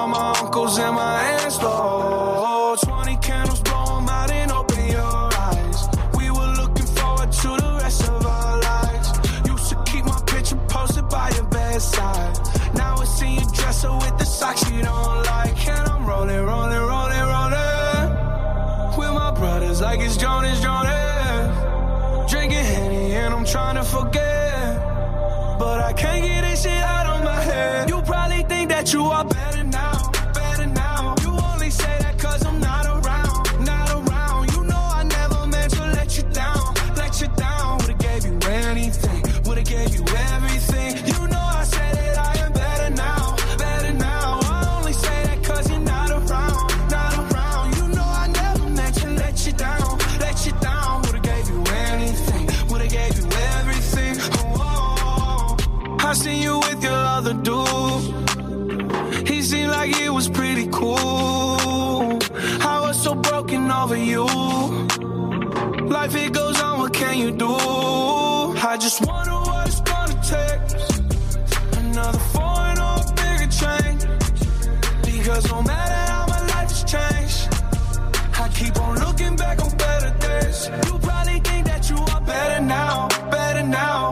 All my uncles and my aunts, though. 20 candles, blow 'em out and open your eyes. We were looking forward to the rest of our lives. Used to keep my picture posted by your bedside. Now I see you dresser with the socks you don't like. And I'm rolling, rolling, rolling, rolling. With my brothers like it's Jonas, Jonas. Drinking Henny and I'm trying to forget. But I can't get this shit out of my head. You probably think that you are better seen you with your other dude. He seemed like he was pretty cool. I was so broken over you. Life it goes on, what can you do? I just wonder what it's gonna take. Another foreign or a bigger change. Because no matter how my life has changed, I keep on looking back on better days. You probably think that you are better now, better now.